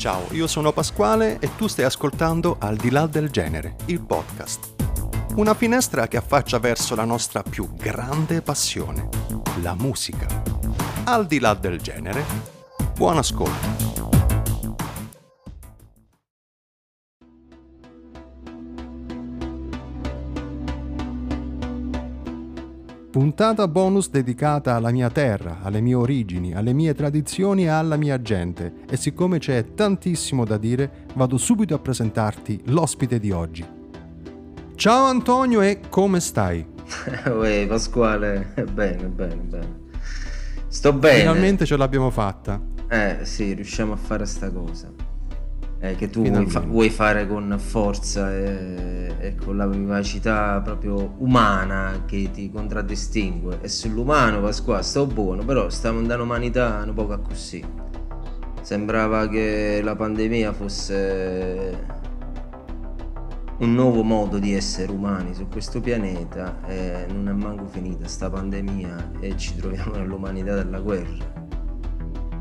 Ciao, io sono Pasquale e tu stai ascoltando Al di là del genere, il podcast. Una finestra che affaccia verso la nostra più grande passione, la musica. Al di là del genere, buon ascolto. Puntata bonus dedicata alla mia terra, alle mie origini, alle mie tradizioni e alla mia gente. E siccome c'è tantissimo da dire, vado subito a presentarti l'ospite di oggi. Ciao Antonio e come stai? Uè Pasquale, bene, bene, bene. Sto bene. Finalmente ce l'abbiamo fatta. Eh sì, riusciamo a fare sta cosa eh, che tu vuoi, fa- vuoi, fare con forza e, e, con la vivacità proprio umana che ti contraddistingue. E sull'umano, Pasqua, sto buono, però stiamo andando umanità un po' così. Sembrava che la pandemia fosse un nuovo modo di essere umani su questo pianeta e non è manco finita sta pandemia e ci troviamo nell'umanità della guerra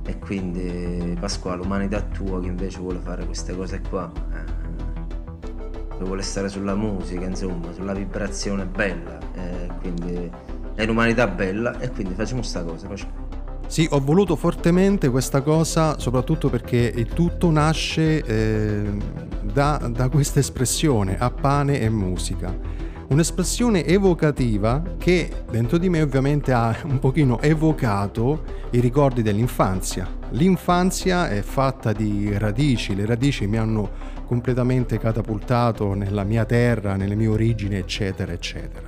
e quindi Pasquale, umanità tua che invece vuole fare queste cose qua, eh, vuole stare sulla musica, insomma, sulla vibrazione bella, eh, quindi è l'umanità bella e quindi facciamo sta cosa. Facciamo. Sì, ho voluto fortemente questa cosa, soprattutto perché il tutto nasce eh, da, da questa espressione, a pane e musica un'espressione evocativa che dentro di me ovviamente ha un pochino evocato i ricordi dell'infanzia. L'infanzia è fatta di radici, le radici mi hanno completamente catapultato nella mia terra, nelle mie origini, eccetera, eccetera.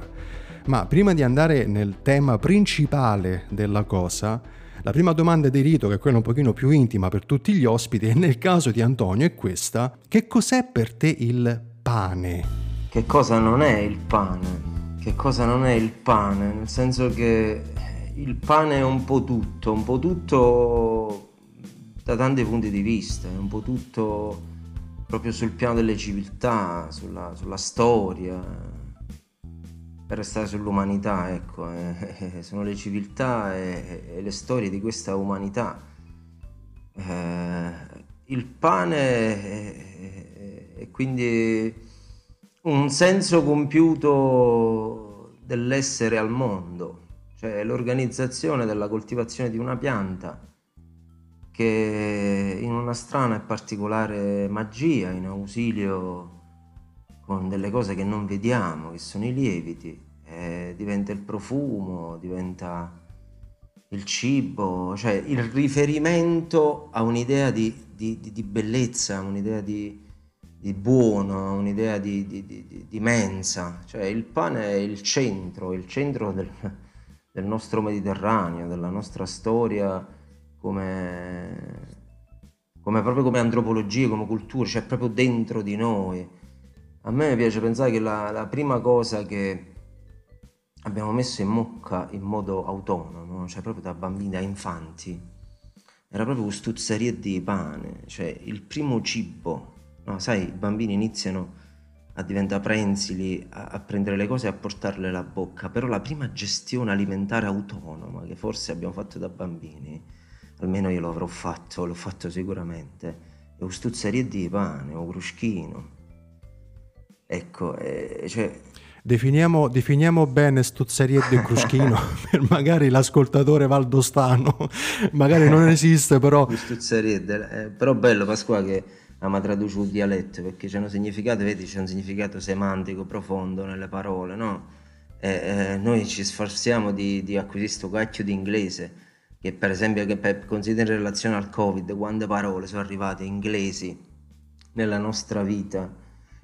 Ma prima di andare nel tema principale della cosa, la prima domanda di rito, che è quella un pochino più intima per tutti gli ospiti, e nel caso di Antonio è questa, che cos'è per te il pane? Che cosa non è il pane, che cosa non è il pane, nel senso che il pane è un po' tutto, un po' tutto da tanti punti di vista, è un po' tutto proprio sul piano delle civiltà, sulla, sulla storia, per restare sull'umanità, ecco, eh, sono le civiltà e, e, le storie di questa umanità. Eh, il pane è quindi un senso compiuto dell'essere al mondo, cioè l'organizzazione della coltivazione di una pianta che in una strana e particolare magia, in ausilio con delle cose che non vediamo, che sono i lieviti, eh, diventa il profumo, diventa il cibo, cioè il riferimento a un'idea di, di, di bellezza, un'idea di, di buono, un'idea di, di, di, di, mensa, cioè il pane è il centro, il centro del, del nostro Mediterraneo, della nostra storia come, come, proprio come antropologia, come cultura, cioè proprio dentro di noi. A me piace pensare che la, la prima cosa che abbiamo messo in mucca in modo autonomo, cioè proprio da bambini, da infanti, era proprio stuzzeria di pane, cioè il primo cibo No, sai, i bambini iniziano a diventare prensili, a, a, prendere le cose e a portarle alla bocca, però la prima gestione alimentare autonoma che forse abbiamo fatto da bambini, almeno io l'avrò fatto, l'ho fatto sicuramente, è un stuzzeria di pane, un cruschino. Ecco, eh, cioè... Definiamo, definiamo, bene stuzzeria del cruschino per magari l'ascoltatore valdostano, magari non esiste però... Stuzzeria, eh, però bello Pasqua che ma traduce un dialetto perché c'è un significato, vedi, c'è un significato semantico profondo nelle parole, no? E, eh, noi ci sforziamo di, di acquisire questo cacchio di inglese, che per esempio, che per, considera in relazione al Covid, quante parole sono arrivate inglesi nella nostra vita.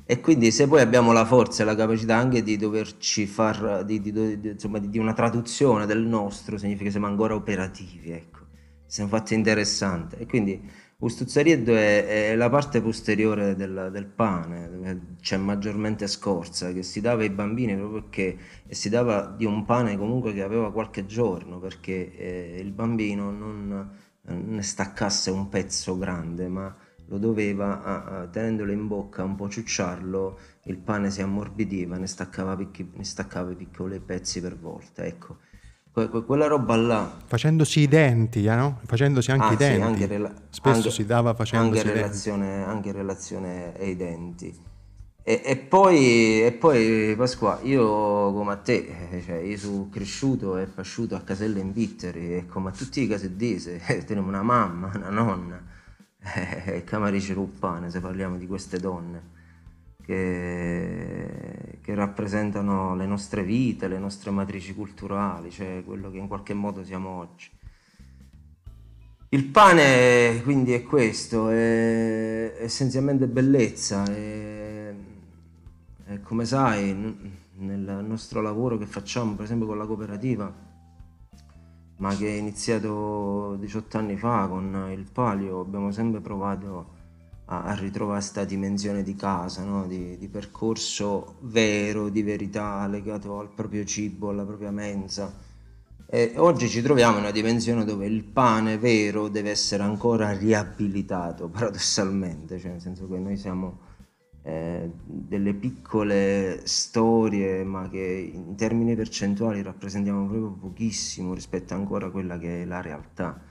E quindi se poi abbiamo la forza e la capacità anche di doverci far, di, di, di, insomma, di una traduzione del nostro, significa che siamo ancora operativi, ecco. Siamo fatti interessante. E quindi Ustuzzarieddo è, è, la parte posteriore del, del, pane, dove c'è maggiormente scorza, che si dava ai bambini proprio perché si dava di un pane comunque che aveva qualche giorno, perché eh, il bambino non ne staccasse un pezzo grande, ma lo doveva, a, a, tenendolo in bocca, un po' ciucciarlo, il pane si ammorbidiva, ne staccava, picchi, ne staccava piccoli pezzi per volta. Ecco quella roba là. Facendosi i denti, eh, no? Facendosi anche Ah, i sì, denti. anche rela- Spesso anche- si dava facendosi anche in relazione, anche in relazione ai denti. E, e poi, e poi Pasqua, io come a te, eh, cioè, io sono cresciuto e cresciuto a Caselle in Bitteri e come a tutti i casedesi, eh, teniamo una mamma, una nonna, e Camarice Ruppane, se parliamo di queste donne che, che rappresentano le nostre vite, le nostre matrici culturali, cioè quello che in qualche modo siamo oggi. Il pane quindi è questo, è essenzialmente bellezza e, come sai nel nostro lavoro che facciamo per esempio con la cooperativa, ma che è iniziato 18 anni fa con il palio, abbiamo sempre provato a, a ritrovare questa dimensione di casa, no? di, di percorso vero, di verità legato al proprio cibo, alla propria mensa. E oggi ci troviamo in una dimensione dove il pane vero deve essere ancora riabilitato, paradossalmente, cioè nel senso che noi siamo eh, delle piccole storie, ma che in termini percentuali rappresentiamo proprio pochissimo rispetto ancora a quella che è la realtà.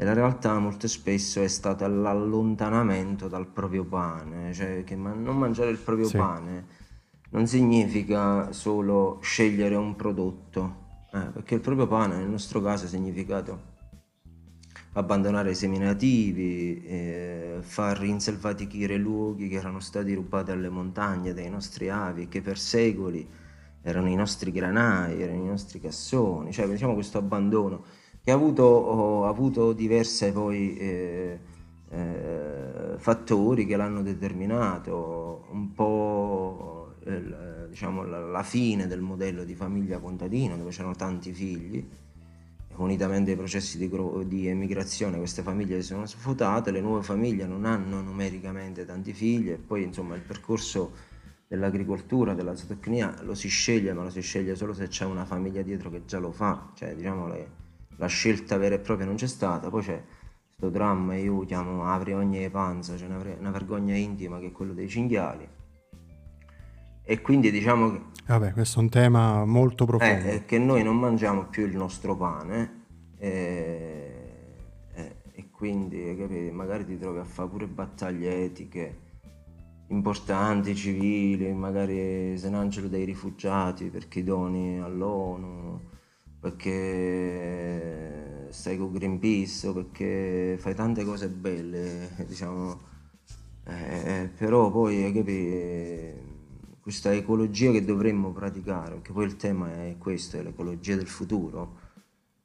E la realtà molto spesso è stata l'allontanamento dal proprio pane, cioè che ma- non mangiare il proprio Sì. pane non significa solo scegliere un prodotto, eh, perché il proprio pane nel nostro caso ha significato abbandonare i seminativi, eh, far rinselvatichire luoghi che erano stati rubati alle montagne dai nostri avi e che per secoli erano i nostri granai, erano i nostri cassoni, cioè diciamo questo abbandono che ha avuto, ho avuto diverse eh, eh, fattori che l'hanno determinato, un po' il- diciamo, la, fine del modello di famiglia contadina dove c'erano tanti figli, unitamente ai processi di, di emigrazione queste famiglie si sono svuotate, le nuove famiglie non hanno numericamente tanti figli e poi insomma il percorso dell'agricoltura, della zootecnia lo si sceglie, ma lo si sceglie solo se c'è una famiglia dietro che già lo fa, cioè diciamo le- la scelta vera e propria non c'è stata, poi c'è questo dramma, io chiamo apri ogni panza, c'è una, una vergogna intima che è quello dei cinghiali e quindi diciamo che Vabbè, questo è un tema molto profondo. eh, è che noi non mangiamo più il nostro pane eh, eh, e quindi capite, magari ti trovi a fare pure battaglie etiche importanti, civili, magari se n'angelo dei rifugiati perché doni all'ONU, perché stai con Greenpeace o perché fai tante cose belle, diciamo, eh, però poi hai questa ecologia che dovremmo praticare, perché poi il tema è questo, è l'ecologia del futuro,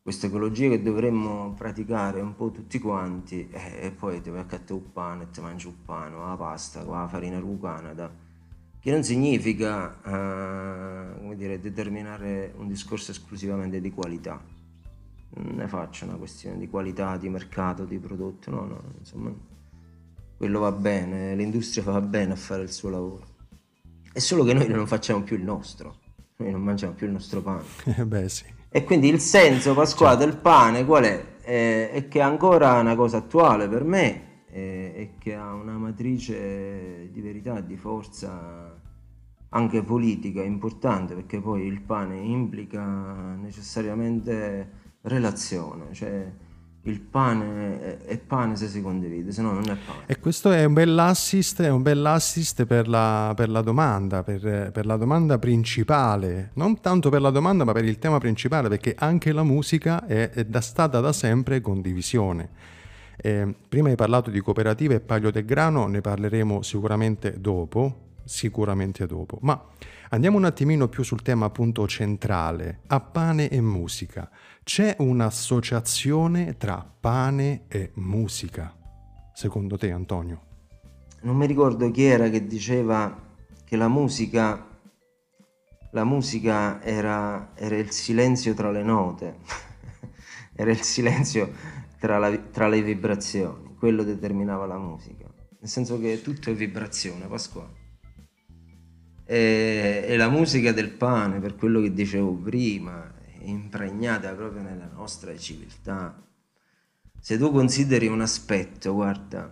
questa ecologia che dovremmo praticare un po' tutti quanti eh, e poi ti vai a cattare un pane e ti mangi un pane, la pasta, la farina Canada, che non significa eh, come dire, determinare un discorso esclusivamente di qualità. Non ne faccio una questione di qualità, di mercato, di prodotto, no, no, insomma, quello va bene, l'industria va bene a fare il suo lavoro. È solo che noi non facciamo più il nostro, noi non mangiamo più il nostro pane. Eh, Beh, sì. E quindi il senso pasquale del pane qual è? Eh, è che è ancora una cosa attuale per me eh, e che ha una matrice di verità, di forza anche politica importante, perché poi il pane implica necessariamente relazione, cioè il pane è, è pane se si condivide, se no non è pane. E questo è un bell'assist, è un bell'assist per la, per la domanda, per, per la domanda principale, non tanto per la domanda ma per il tema principale, perché anche la musica è, è da- stata da sempre condivisione. Eh, prima hai parlato di cooperative e Paglio del Grano, ne parleremo sicuramente dopo, sicuramente dopo, ma andiamo un attimino più sul tema appunto centrale, a pane e musica. C'è un'associazione tra pane e musica, secondo te Antonio? Non mi ricordo chi era che diceva che la musica, la musica era, era il silenzio tra le note, era il silenzio tra, la- tra le vibrazioni, quello determinava la musica, nel senso che tutto è vibrazione, Pasquale. E, e la musica del pane, per quello che dicevo prima, è impregnata proprio nella nostra civiltà. Se tu consideri un aspetto, guarda,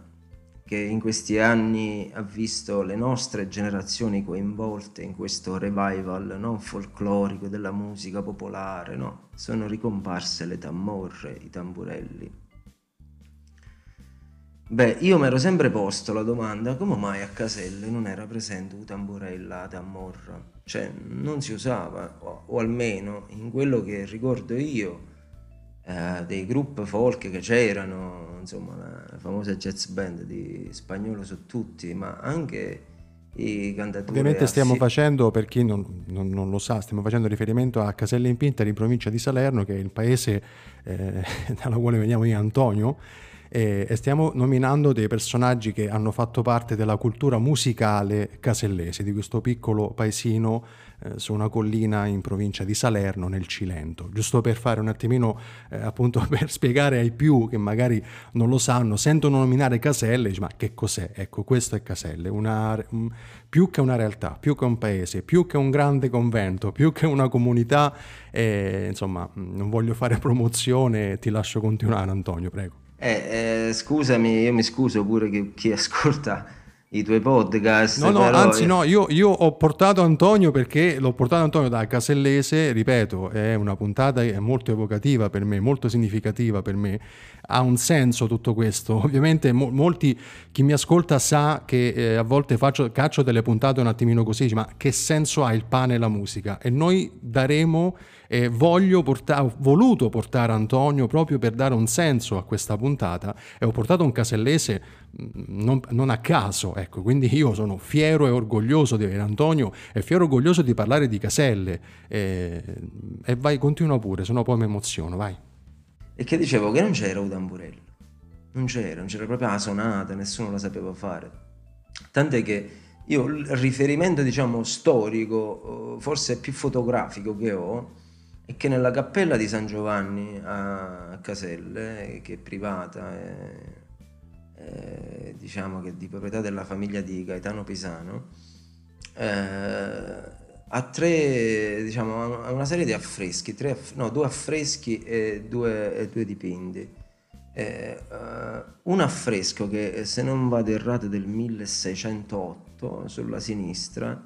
che in questi anni ha visto le nostre generazioni coinvolte in questo revival non folclorico della musica popolare, no? Sono ricomparse le tammorre, i tamburelli. Beh, io mi ero sempre posto la domanda come mai a Caselle non era presente un tamburella a tammorra? Cioè, non si usava, o, o almeno in quello che ricordo io, eh, dei gruppi folk che c'erano, insomma, la famosa jazz band di Spagnolo su tutti, ma anche i cantatori. Ovviamente stiamo facendo, per chi non, non, non, lo sa, stiamo facendo riferimento a Caselle in Pinter in provincia di Salerno, che è il paese eh, dalla quale veniamo io, Antonio e, e stiamo nominando dei personaggi che hanno fatto parte della cultura musicale casellese, di questo piccolo paesino eh, su una collina in provincia di Salerno nel Cilento, giusto per fare un attimino, eh, appunto per spiegare ai più che magari non lo sanno, sentono nominare Caselle, dice, ma che cos'è? Ecco, questo è Caselle, una, un, più che una realtà, più che un paese, più che un grande convento, più che una comunità, eh, insomma, non voglio fare promozione, ti lascio continuare Antonio, prego. Eh, eh, scusami, io mi scuso pure che chi ascolta i tuoi podcast. No, no, però... anzi no, io, io, ho portato Antonio perché l'ho portato Antonio da Casellese, ripeto, è una puntata molto evocativa per me, molto significativa per me, ha un senso tutto questo. Ovviamente mo- molti, chi mi ascolta sa che eh, a volte faccio, caccio delle puntate un attimino così, ma che senso ha il pane e la musica? E noi daremo e voglio portare, ho voluto portare Antonio proprio per dare un senso a questa puntata e ho portato un casellese non, non, a caso, ecco, quindi io sono fiero e orgoglioso di Antonio e fiero e orgoglioso di parlare di caselle e, e vai, continua pure, sennò poi mi emoziono, vai. E che dicevo che non c'era un tamburello, non c'era, non c'era proprio la sonata, nessuno la sapeva fare. Tant'è che io il riferimento, diciamo, storico, forse più fotografico che ho, e che nella cappella di San Giovanni a Caselle, che è privata, è, è, diciamo che di proprietà della famiglia di Gaetano Pisano, eh, ha tre, diciamo, una serie di affreschi, tre, no, due affreschi e due, e due dipinti. Eh, uh, un affresco che se non vado errato è del 1608 sulla sinistra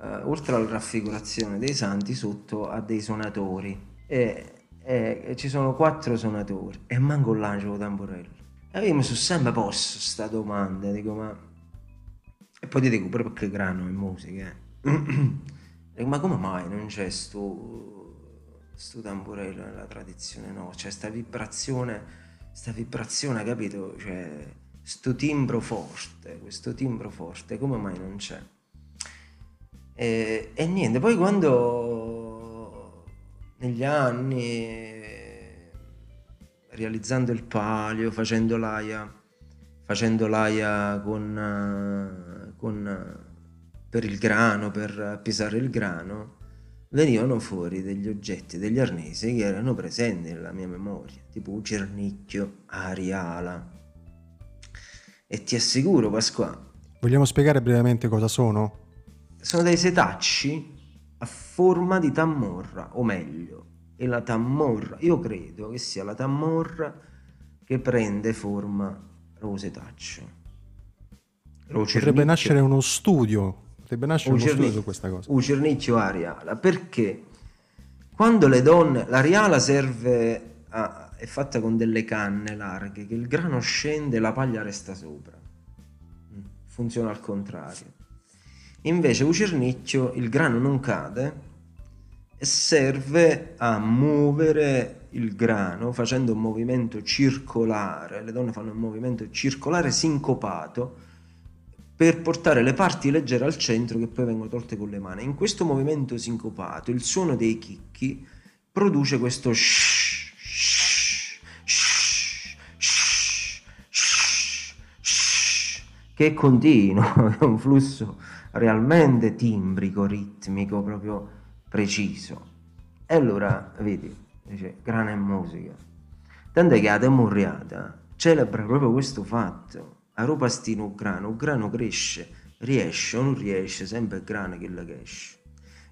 uh, oltre alla raffigurazione dei santi, sotto ha dei suonatori e, e, e ci sono quattro suonatori e manco l'angelo tamburello. Mi sono sempre posto questa domanda, dico ma... E poi ti dico pure perché grano in musica, eh. dico, ma come mai non c'è sto, sto tamburello nella tradizione? No, c'è sta vibrazione, sta vibrazione, capito? Cioè, sto timbro forte, questo timbro forte, come mai non c'è? E, e niente, poi quando negli anni, realizzando il palio, facendo l'aia, facendo l'aia con, con, per il grano, per pisare il grano, venivano fuori degli oggetti, degli arnesi che erano presenti nella mia memoria, tipo un cernicchio, ariala. E ti assicuro, Pasquale. Vogliamo spiegare brevemente cosa sono? sono dei setacci a forma di tammorra, o meglio, è la tammorra, io credo che sia la tammorra che prende forma rosetaccio. Potrebbe nascere uno studio, potrebbe nascere uno studio su questa cosa. Un cernicchio ariala, perché quando le donne, l'ariala serve a, è fatta con delle canne larghe, che il grano scende e la paglia resta sopra. Mm, funziona al contrario Invece Ucernicchio il grano non cade e serve a muovere il grano facendo un movimento circolare, le donne fanno un movimento circolare sincopato per portare le parti leggere al centro che poi vengono tolte con le mani. In questo movimento sincopato il suono dei chicchi produce questo shh, che è continuo, è un flusso realmente timbrico, ritmico, proprio preciso. E allora, vedi, dice, grana e musica. Tant'è che la Demurriata celebra proprio questo fatto. A Roma stino un grano, un grano cresce, riesce o non riesce, sempre il grano che la cresce.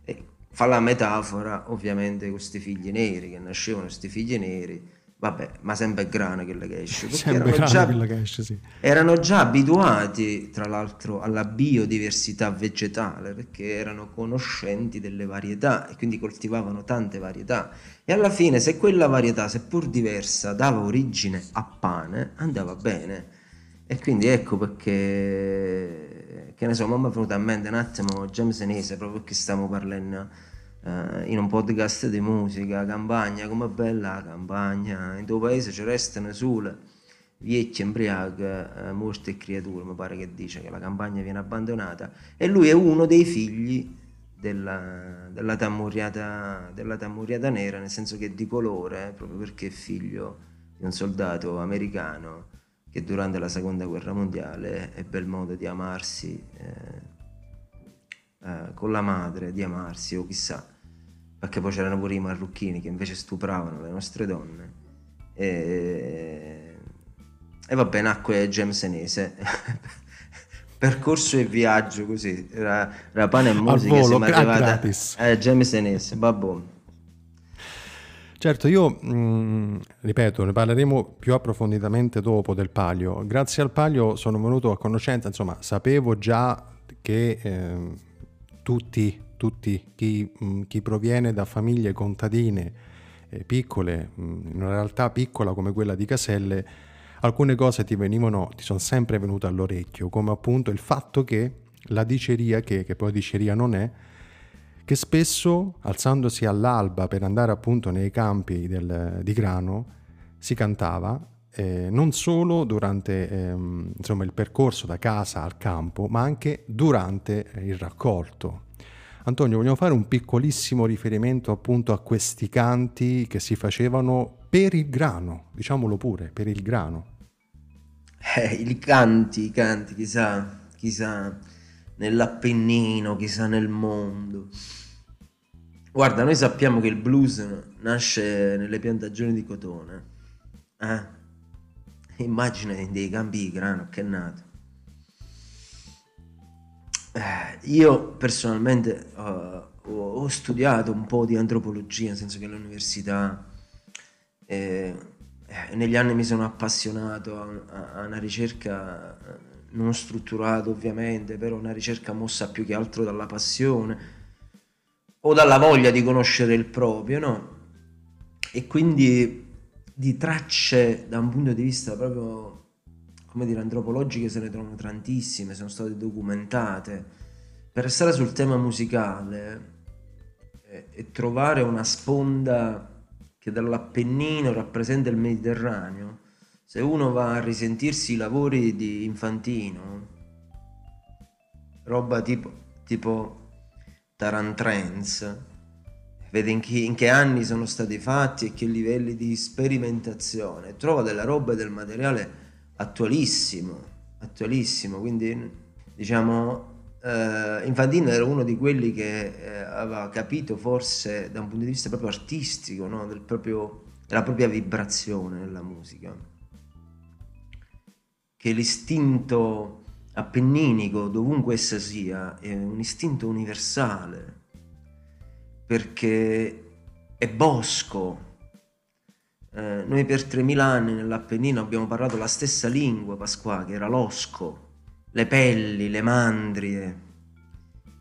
E fa la metafora, ovviamente, con questi figli neri, che nascevano questi figli neri, vabbè, ma sempre grano quello che esce. Sempre grano già, quello che esce, sì. Erano già abituati, tra l'altro, alla biodiversità vegetale, perché erano conoscenti delle varietà e quindi coltivavano tante varietà. E alla fine, se quella varietà, seppur diversa, dava origine a pane, andava bene. E quindi ecco perché, che ne so, mi è venuto a mente un attimo James Enese, proprio perché stiamo parlando eh, in un podcast di musica, campagna, come bella la campagna, in tuo paese ci restano sole, vecchie, embriache, eh, morte e creature, mi pare che dice che la campagna viene abbandonata. E lui è uno dei figli della, della, tammuriata, della tammuriata nera, nel senso che è di colore, eh, proprio perché è figlio di un soldato americano che durante la seconda guerra mondiale ebbe il modo di amarsi eh, eh, con la madre di amarsi o chissà, perché poi c'erano pure i marrucchini che invece stupravano le nostre donne. E, e vabbè, nacque James Enese. Percorso e viaggio così, era, era pane e musica, volo, siamo arrivati a eh, James Enese, babbo. Certo, io mh, mm, ripeto, ne parleremo più approfonditamente dopo del palio. Grazie al palio sono venuto a conoscenza, insomma, sapevo già che eh, tutti, tutti chi, mm, chi, proviene da famiglie contadine eh, piccole, mm, in una realtà piccola come quella di Caselle, alcune cose ti venivano, ti sono sempre venute all'orecchio, come appunto il fatto che la diceria, che, che poi diceria non è, che spesso alzandosi all'alba per andare appunto nei campi del, di grano si cantava eh, non solo durante ehm, insomma, il percorso da casa al campo, ma anche durante il raccolto. Antonio, vogliamo fare un piccolissimo riferimento appunto a questi canti che si facevano per il grano, diciamolo pure, per il grano. Eh, i canti, i canti, chissà, chissà nell'Appennino, chissà nel mondo. Guarda, noi sappiamo che il blues nasce nelle piantagioni di cotone. Eh? Immagina dei campi di grano che è nato. Eh, io personalmente uh, ho, studiato un po' di antropologia, nel senso che all'università eh, eh, negli anni mi sono appassionato a, a, una ricerca non strutturata ovviamente, però una ricerca mossa più che altro dalla passione o dalla voglia di conoscere il proprio, no? E quindi di tracce da un punto di vista proprio, come dire, antropologiche se ne trovano tantissime, sono state documentate. Per restare sul tema musicale e, e trovare una sponda che dall'Appennino rappresenta il Mediterraneo, se uno va a risentirsi i lavori di Infantino, roba tipo, tipo Tarantrens, vede in che, in che, anni sono stati fatti e che livelli di sperimentazione, trova della roba e del materiale attualissimo, attualissimo, quindi diciamo eh, Infantino era uno di quelli che eh, aveva capito forse da un punto di vista proprio artistico, no? Del proprio, della propria vibrazione nella musica, che l'istinto appenninico, dovunque essa sia, è un istinto universale perché è bosco. Eh, noi per 3000 anni nell'Appennino abbiamo parlato la stessa lingua, Pasqua, che era l'osco, le pelli, le mandrie,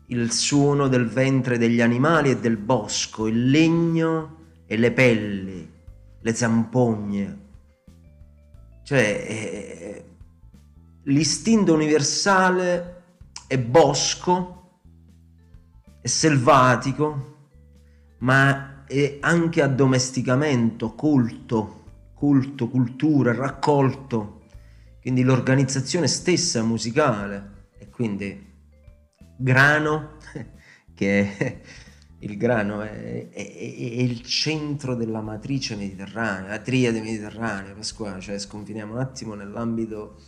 il suono del ventre degli animali e del bosco, il legno e le pelli, le zampogne. Cioè, eh, l'istinto universale è bosco, è selvatico, ma è anche addomesticamento, culto, culto, cultura, raccolto, quindi l'organizzazione stessa musicale. E quindi grano, che il grano è, è, è, il centro della matrice mediterranea, la triade mediterranea, Pasquale, cioè sconfiniamo un attimo nell'ambito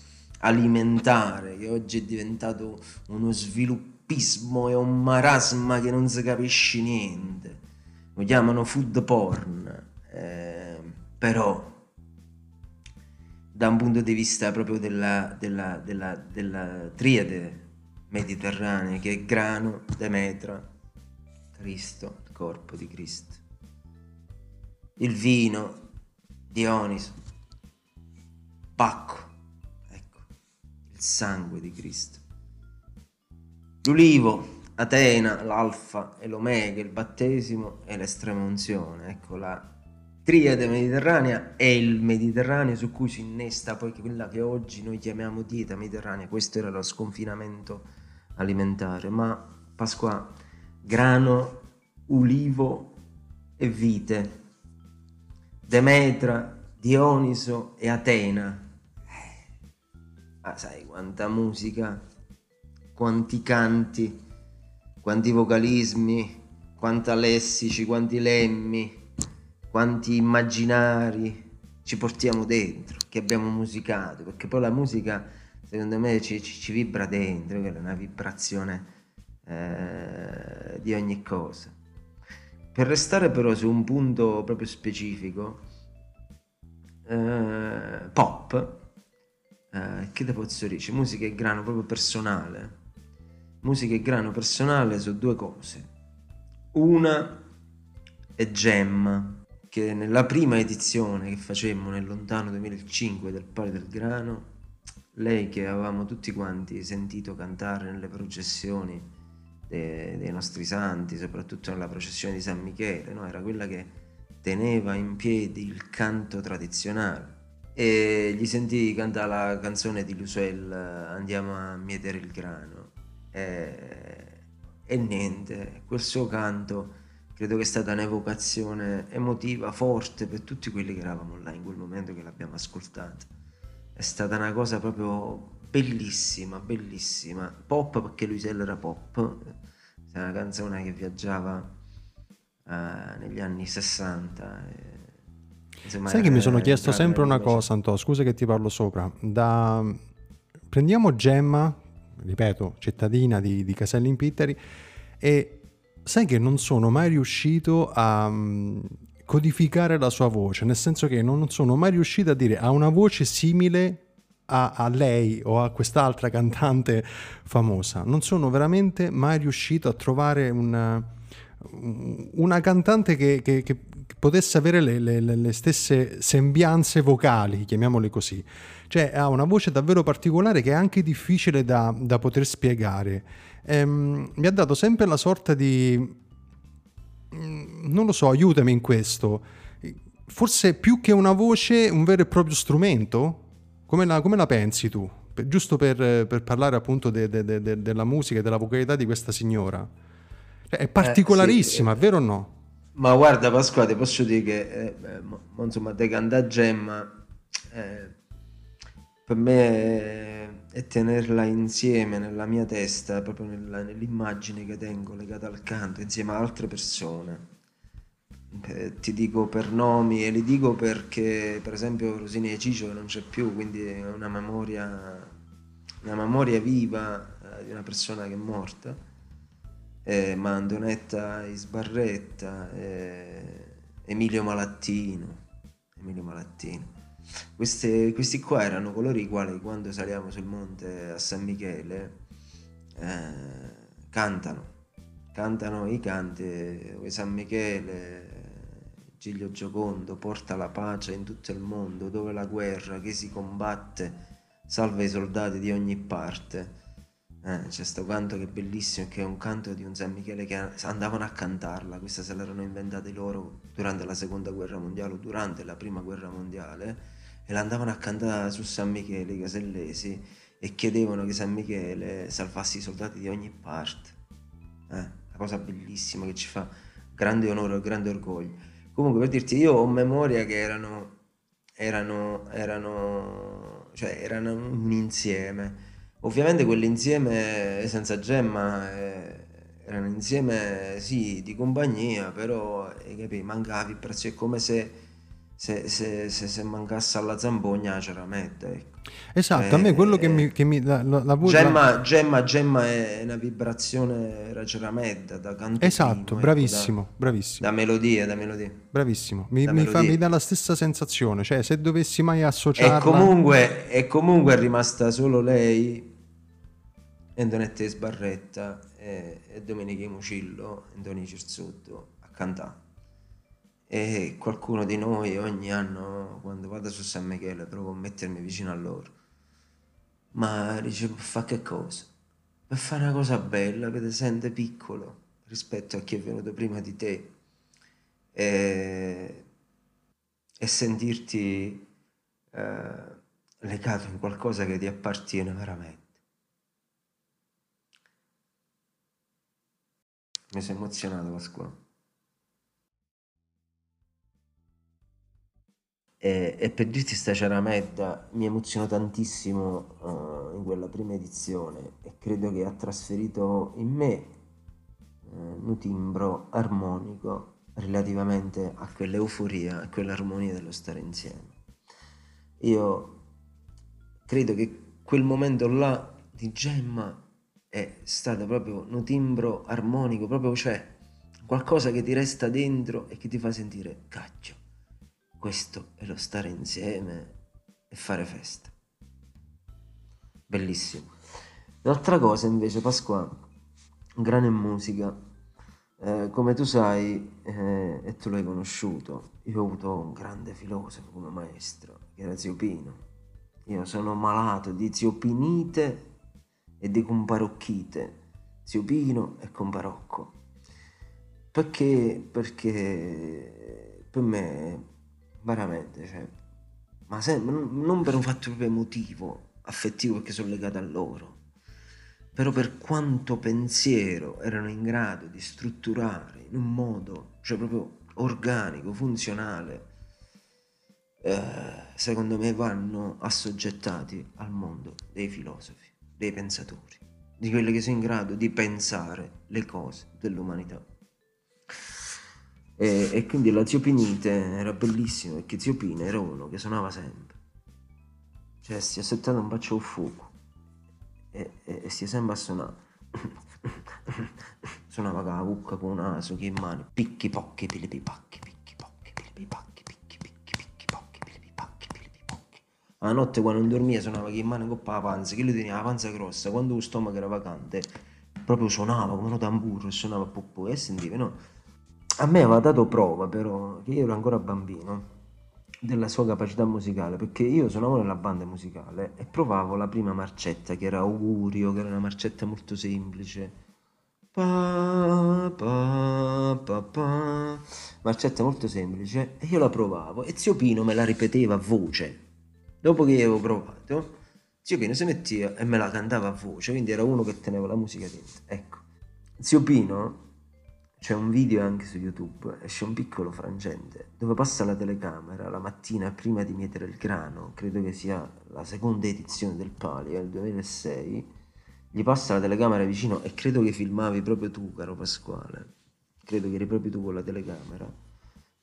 alimentare che oggi è diventato uno sviluppismo e un marasma che non si capisce niente lo chiamano food porn, eh, però da un punto di vista proprio della, della, della, della triade mediterranea che è grano, Demetra, Cristo, il corpo di Cristo. Il vino, Dioniso, Bacco, ecco, il sangue di Cristo. L'ulivo, Atena, l'alfa e l'omega, il battesimo e l'estrema unzione, ecco la triade mediterranea è il Mediterraneo su cui si innesta poi quella che oggi noi chiamiamo dieta mediterranea, questo era lo sconfinamento alimentare, ma Pasqua, grano, ulivo e vite, Demetra, Dioniso e Atena. Ah, sai quanta musica, quanti canti, quanti vocalismi, quanta lessici, quanti lemmi quanti immaginari ci portiamo dentro, che abbiamo musicato, perché poi la musica secondo me ci, ci, ci vibra dentro, è una vibrazione eh, di ogni cosa. Per restare però su un punto proprio specifico, eh, pop, eh, che te posso dire? Musica e grano proprio personale, musica e grano personale su due cose. Una è Gemma che nella prima edizione che facemmo nel lontano 2005 del Pari del Grano, lei che avevamo tutti quanti sentito cantare nelle processioni dei, dei nostri santi, soprattutto nella processione di San Michele, no? era quella che teneva in piedi il canto tradizionale. E gli sentii cantare la canzone di Lusuel Andiamo a mietere il grano. E, e niente, quel suo canto credo che è stata un'evocazione emotiva forte per tutti quelli che eravamo là in quel momento che l'abbiamo ascoltata. È stata una cosa proprio bellissima, bellissima. Pop perché Luisella era pop, è una canzone che viaggiava uh, negli anni 60. E, insomma, Sai che mi sono chiesto sempre una cosa, Antò, scusa che ti parlo sopra. Da... Prendiamo Gemma, ripeto, cittadina di, di Caselli in Pitteri, e sai che non sono mai riuscito a um, codificare la sua voce, nel senso che non sono mai riuscito a dire ha una voce simile a, a, lei o a quest'altra cantante famosa. Non sono veramente mai riuscito a trovare una, una cantante che, che, che, potesse avere le, le, le, stesse sembianze vocali, chiamiamole così. Cioè ha una voce davvero particolare che è anche difficile da, da poter spiegare ehm, mi ha dato sempre la sorta di... Mm, non lo so, aiutami in questo. Forse più che una voce, un vero e proprio strumento? Come la, come la pensi tu? Per, giusto per, per, parlare appunto de, de, de, della musica e della vocalità di questa signora. Cioè, è particolarissima, eh, sì, vero o no? Ma guarda Pasquale, posso dire che eh, insomma, De Canda Gemma eh, per me e tenerla insieme nella mia testa, proprio nella, nell'immagine che tengo legata al canto, insieme ad altre persone. Eh, ti dico per nomi e li dico perché, per esempio, Rosini e Ciccio non c'è più, quindi è una memoria, una memoria viva eh, di una persona che è morta. Eh, ma Isbarretta, eh, Emilio Malattino, Emilio Malattino queste, questi qua erano coloro i quali quando saliamo sul monte a San Michele eh, cantano, cantano i canti San Michele, Giglio Giocondo, porta la pace in tutto il mondo, dove la guerra che si combatte salva i soldati di ogni parte. Eh, c'è sto canto che è bellissimo, che è un canto di un San Michele che andavano a cantarla, questa se l'erano inventati loro durante la seconda guerra mondiale o durante la prima guerra mondiale e l'andavano a cantare su San Michele, i casellesi, e chiedevano che San Michele salvasse i soldati di ogni parte. Eh, una cosa bellissima che ci fa grande onore e grande orgoglio. Comunque per dirti, io ho memoria che erano, erano, erano, cioè erano un insieme. Ovviamente quell'insieme senza gemma eh, erano insieme sì di compagnia, però eh, capi, mancava vibrazione, è come se se, se, se, se, mancasse alla zampogna c'era mette. Ecco. Esatto, eh, a me quello che mi... Che mi la, la, la, gemma, gemma, gemma, è una vibrazione era ceramedda da canto Esatto, ecco, bravissimo, da, bravissimo. Da melodia, da melodia. Bravissimo, mi, mi, melodia. Fa, mi, dà la stessa sensazione, cioè se dovessi mai associarla... E comunque, e comunque è rimasta solo lei, Antonetta Sbarretta e, e Domenica Mucillo, Antonio Cirsotto a cantare e qualcuno di noi ogni anno quando vado su San Michele provo a mettermi vicino a loro. Ma dice, per fare che cosa? Per fare una cosa bella che ti sente piccolo rispetto a chi è venuto prima di te e, e sentirti eh, legato in qualcosa che ti appartiene veramente. Mi sei emozionato Pasquale. E, e, per dirti sta Ciaramedda mi emozionò tantissimo uh, in quella prima edizione e credo che ha trasferito in me uh, un timbro armonico relativamente a quell'euforia, a quell'armonia dello stare insieme. Io credo che quel momento là di Gemma è stato proprio un timbro armonico, proprio cioè qualcosa che ti resta dentro e che ti fa sentire cacchio. Questo è lo stare insieme e fare festa. Bellissimo. L'altra cosa invece, Pasqua, grande musica. Eh, come tu sai, eh, e tu l'hai conosciuto, io ho avuto un grande filosofo come maestro, che era Zio Pino. Io sono malato di ziopinite e di comparocchite, zio Pino e comparocco. Perché, perché per me, veramente, cioè, ma sempre, non per un fatto proprio emotivo, affettivo, perché sono legato a loro, però per quanto pensiero erano in grado di strutturare in un modo, cioè proprio organico, funzionale, eh, secondo me vanno assoggettati al mondo dei filosofi dei pensatori, di quelli che sono in grado di pensare le cose dell'umanità. E, e quindi la Zio Pinite era bellissimo perché Zio Pino era uno che suonava sempre. Cioè si è settato un bacio al fuoco e, e, e si è sempre a suonare. Suonava con la cucca con un naso che in mano, picchi pocchi, pilipi pacchi, picchi pocchi, pilipi pacchi. La notte quando non dormia suonava che in mano coppa la panza, che lui teneva la panza grossa, quando lo stomaco era vacante, proprio suonava come un tamburo e suonava popò e sentivi, no? A me aveva dato prova però, che io ero ancora bambino, della sua capacità musicale, perché io suonavo nella banda musicale e provavo la prima marcetta, che era Augurio, che era una marcetta molto semplice. Pa, pa, pa, pa. Marcetta molto semplice, e io la provavo, e zio Pino me la ripeteva a voce Dopo che avevo provato, Zio Pino si metteva e me la cantava a voce, quindi era uno che teneva la musica dentro. Ecco, Zio Pino, c'è un video anche su YouTube, esce un piccolo frangente, dove passa la telecamera la mattina prima di mietere il grano, credo che sia la seconda edizione del Palio, del 2006, gli passa la telecamera vicino e credo che filmavi proprio tu, caro Pasquale. Credo che eri proprio tu con la telecamera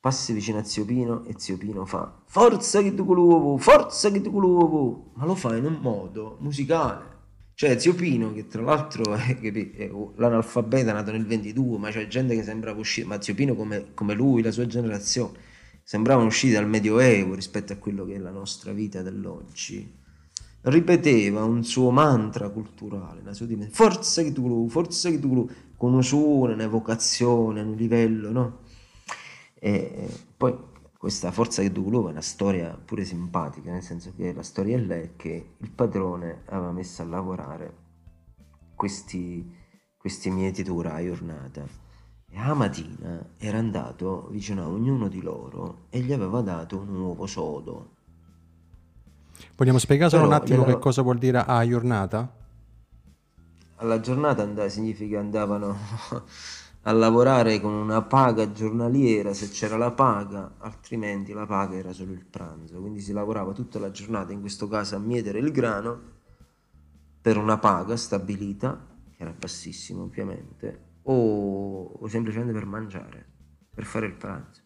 passi vicino a Zio Pino e Zio Pino fa forza che tu l'uovo, forza che tu l'uovo, ma lo fa in un modo musicale. Cioè Zio Pino, che tra l'altro è, è l'analfabeta nato nel 22, ma c'è gente che sembrava uscire, ma Zio Pino come, come lui, la sua generazione, sembravano usciti dal Medioevo rispetto a quello che è la nostra vita dell'oggi. Ripeteva un suo mantra culturale, una sua dimensione, forza che tu forza che tu con un suono, un'evocazione, un livello, no? E poi questa forza che Dukulova è una storia pure simpatica, nel senso che la storia è che il padrone aveva messo a lavorare questi, questi mietitura a giornata e a mattina era andato vicino a ognuno di loro e gli aveva dato un uovo sodo. Vogliamo spiegare solo un attimo gliela... che cosa vuol dire a giornata? Alla giornata and- significa andavano a lavorare con una paga giornaliera se c'era la paga, altrimenti la paga era solo il pranzo. Quindi si lavorava tutta la giornata, in questo caso a mietere il grano, per una paga stabilita, che era bassissima ovviamente, o, o semplicemente per mangiare, per fare il pranzo.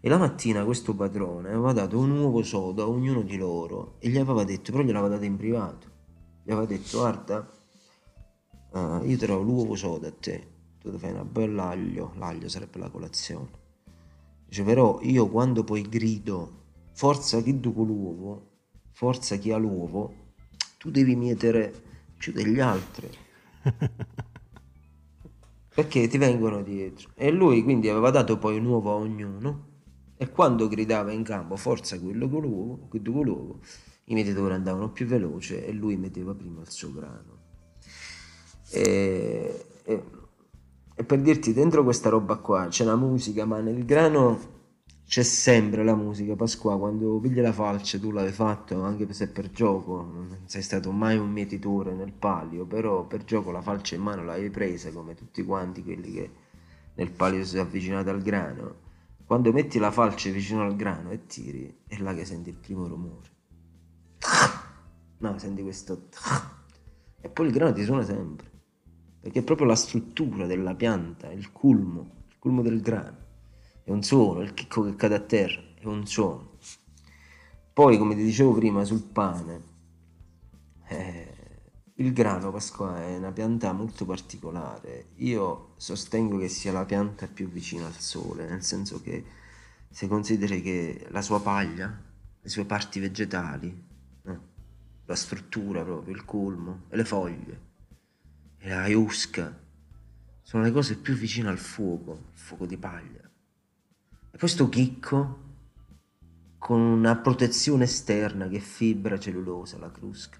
E la mattina questo padrone aveva dato un uovo sodo a ognuno di loro e gli aveva detto, però gliel'aveva dato in privato, gli aveva detto guarda, uh, io trovo l'uovo sodo a te, tu ti fai una bella aglio, l'aglio sarebbe la colazione. Dice, però io quando poi grido, forza chi duco l'uovo, forza chi ha l'uovo, tu devi mietere più degli altri. Perché ti vengono dietro. E lui quindi aveva dato poi un uovo a ognuno E quando gridava in campo forza quello con l'uovo, i mediatori andavano più veloce e lui metteva prima il suo grano. E, e, e per dirti, dentro questa roba qua c'è la musica, ma nel grano c'è sempre la musica. Pasqua, quando pigli la falce, tu l'hai fatto anche se per gioco, non sei stato mai un mietitore nel palio, però per gioco la falce in mano l'hai presa come tutti quanti quelli che nel palio si sono avvicinati al grano. Quando metti la falce vicino al grano e tiri, è là che senti il primo rumore. No, senti questo. E poi il grano ti suona sempre. Perché è proprio la struttura della pianta, il culmo, il culmo del grano è un suono, il chicco che cade a terra è un suono. Poi, come ti dicevo prima, sul pane, eh, il grano Pasqua è una pianta molto particolare. Io sostengo che sia la pianta più vicina al sole, nel senso che se consideri che la sua paglia, le sue parti vegetali, no? la struttura proprio, il colmo, e le foglie, la iusca, sono le cose più vicine al fuoco, il fuoco di paglia questo chicco con una protezione esterna che è fibra cellulosa, la crusca.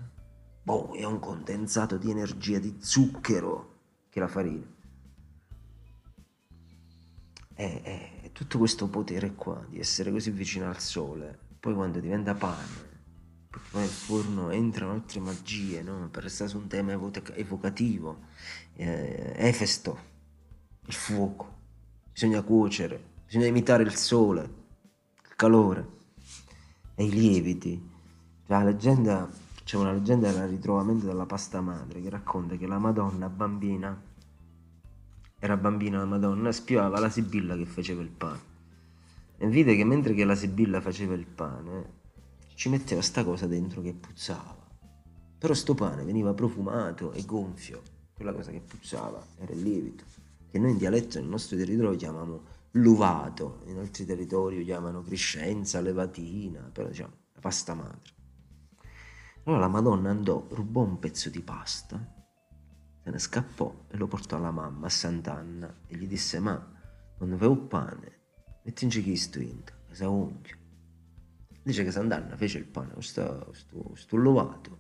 Boh, è un condensato di energia, di zucchero che la farina. È, è tutto questo potere qua di essere così vicino al sole. Poi quando diventa pane, poi nel forno entrano altre magie, no? per restare su un tema evocativo, eh, Efesto, il fuoco, bisogna cuocere, bisogna imitare il sole, il calore e i lieviti. La leggenda, c'è una leggenda del ritrovamento della pasta madre che racconta che la Madonna bambina, era bambina la Madonna, spiava la sibilla che faceva il pane. E vide che mentre che la sibilla faceva il pane, ci metteva sta cosa dentro che puzzava. Però sto pane veniva profumato e gonfio. Quella cosa che puzzava era il lievito, che noi in dialetto nel nostro territorio chiamiamo luvato, in altri territori lo chiamano crescenza, levatina, però diciamo la pasta madre. Allora la Madonna andò, rubò un pezzo di pasta, se ne scappò e lo portò alla mamma a Sant'Anna e gli disse ma non avevo pane, metti in questo in cosa unghio. Dice che Sant'Anna fece il pane, questo, questo, questo luvato,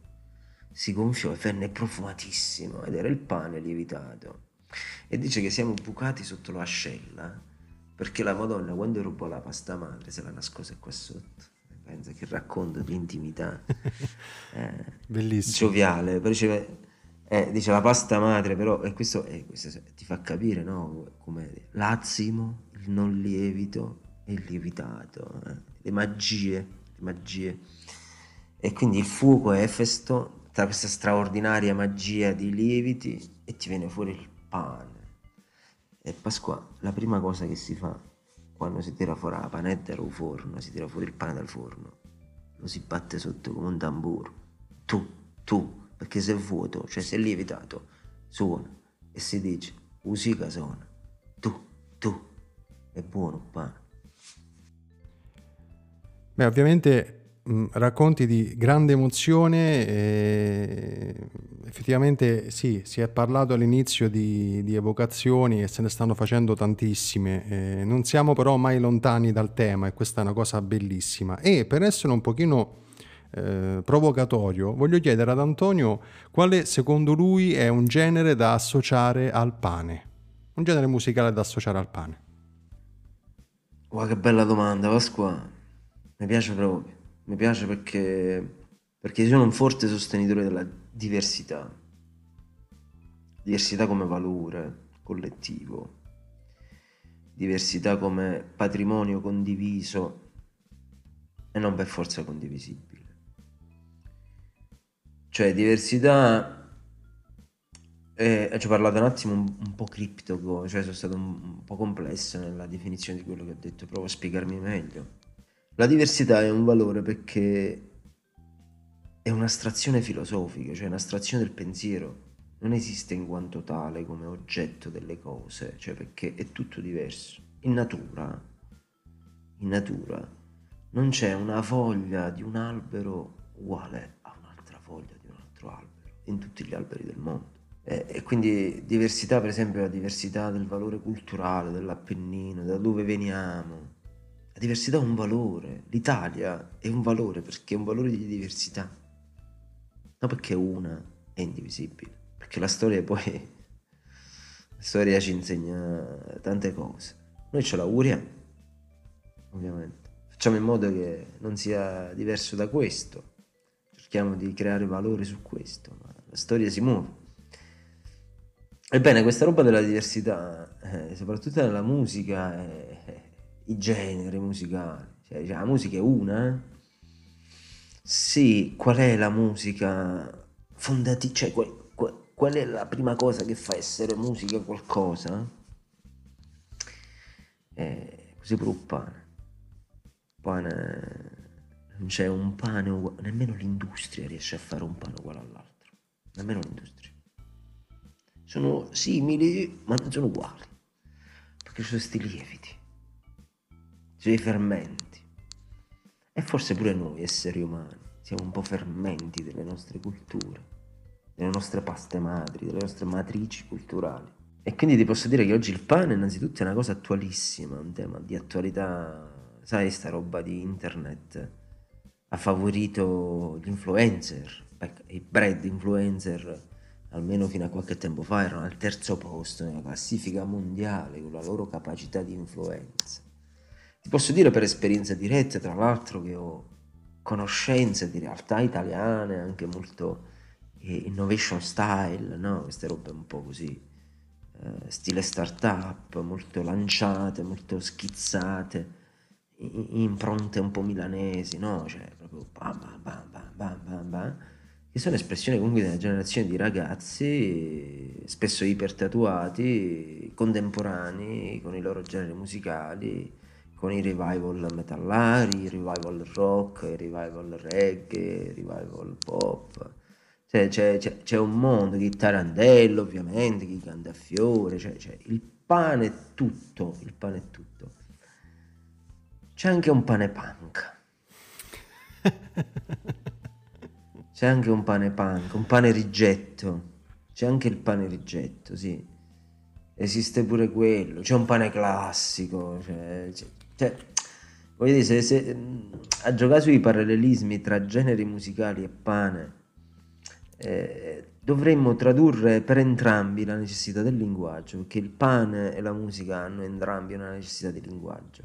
si gonfiò e venne profumatissimo ed era il pane lievitato. E dice che siamo bucati sotto l'ascella perché la Madonna quando rubò la pasta madre se la nascose qua sotto. Pensa che racconto di intimità. Eh, Bellissimo. Gioviale. Dice, eh, dice la pasta madre, però e questo, eh, questo, ti fa capire, no? Come l'azimo, il non lievito e il lievitato, eh? le magie, magie. E quindi il fuoco è Efesto, tra questa straordinaria magia di lieviti e ti viene fuori il pane e Pasqua, la prima cosa che si fa quando si tira fuori la panetta dal forno, si tira fuori il pane dal forno, lo si batte sotto come un tamburo. Tu, tu, perché se è vuoto, cioè se è lievitato, suona e si dice, musica suona. Tu, tu, è buono il pane. Beh, ovviamente Mm, racconti di grande emozione, effettivamente sì, si è parlato all'inizio di, di, evocazioni e se ne stanno facendo tantissime, eh, non siamo però mai lontani dal tema e questa è una cosa bellissima. E per essere un pochino eh, provocatorio, voglio chiedere ad Antonio quale secondo lui è un genere da associare al pane, un genere musicale da associare al pane. Wow, che bella domanda, Pasqua, mi piace proprio. Mi piace perché, perché sono un forte sostenitore della diversità. Diversità come valore collettivo, diversità come patrimonio condiviso e non per forza condivisibile. Cioè diversità, e ci ho parlato un attimo un, un, po' criptico, cioè sono stato un, un po' complesso nella definizione di quello che ho detto, provo a spiegarmi meglio. La diversità è un valore perché è un'astrazione filosofica, cioè un'astrazione del pensiero. Non esiste in quanto tale come oggetto delle cose, cioè perché è tutto diverso. In natura, in natura, non c'è una foglia di un albero uguale a un'altra foglia di un altro albero, in tutti gli alberi del mondo. E, quindi diversità, per esempio, la diversità del valore culturale, dell'Appennino, da dove veniamo, La diversità è un valore, l'Italia è un valore perché è un valore di diversità, non perché una è indivisibile, perché la storia poi, la storia ci insegna tante cose. Noi ce l'auguriamo, ovviamente. Facciamo in modo che non sia diverso da questo, cerchiamo di creare valore su questo, ma la storia si muove. Ebbene, questa roba della diversità, eh, soprattutto nella musica, eh, i generi musicali, cioè, cioè, la musica è una, eh? Sì, qual è la musica fondativa, cioè qual, qual, qual, è la prima cosa che fa essere musica qualcosa? Eh, così pure un pane. pane non c'è un pane uguale, nemmeno l'industria riesce a fare un pane uguale all'altro, nemmeno l'industria. Sono simili, ma non sono uguali, perché sono sti lieviti, i fermenti. E forse pure noi, esseri umani, siamo un po' fermenti delle nostre culture, delle nostre paste madri, delle nostre matrici culturali. E quindi ti posso dire che oggi il pane innanzitutto è una cosa attualissima, un tema di attualità, sai, sta roba di internet ha favorito gli influencer, i brand influencer almeno fino a qualche tempo fa erano al terzo posto nella classifica mondiale con la loro capacità di influenza. Ti posso dire per esperienza diretta, tra l'altro, che ho conoscenze di realtà italiane anche molto eh, innovation style, no? queste robe un po' così, eh, stile startup, molto lanciate, molto schizzate impronte un po' milanesi, no? Cioè, proprio bam bam bam bam bam bam, bam che sono espressioni comunque della generazione di ragazzi, spesso ipertatuati, contemporanei, con i loro generi musicali, con i revival metallari, i revival rock, i revival reggae, i revival pop. Cioè, c'è, c'è, c'è, un mondo, chi tarandello ovviamente, chi canta a fiore, cioè, cioè, il pane è tutto, il pane è tutto. C'è anche un pane punk. C'è anche un pane punk, un pane rigetto. C'è anche il pane rigetto, sì. Esiste pure quello. C'è un pane classico. Cioè, cioè, voglio dire, se, se, a giocare sui parallelismi tra generi musicali e pane, eh, dovremmo tradurre per entrambi la necessità del linguaggio, perché il pane e la musica hanno entrambi una necessità di linguaggio.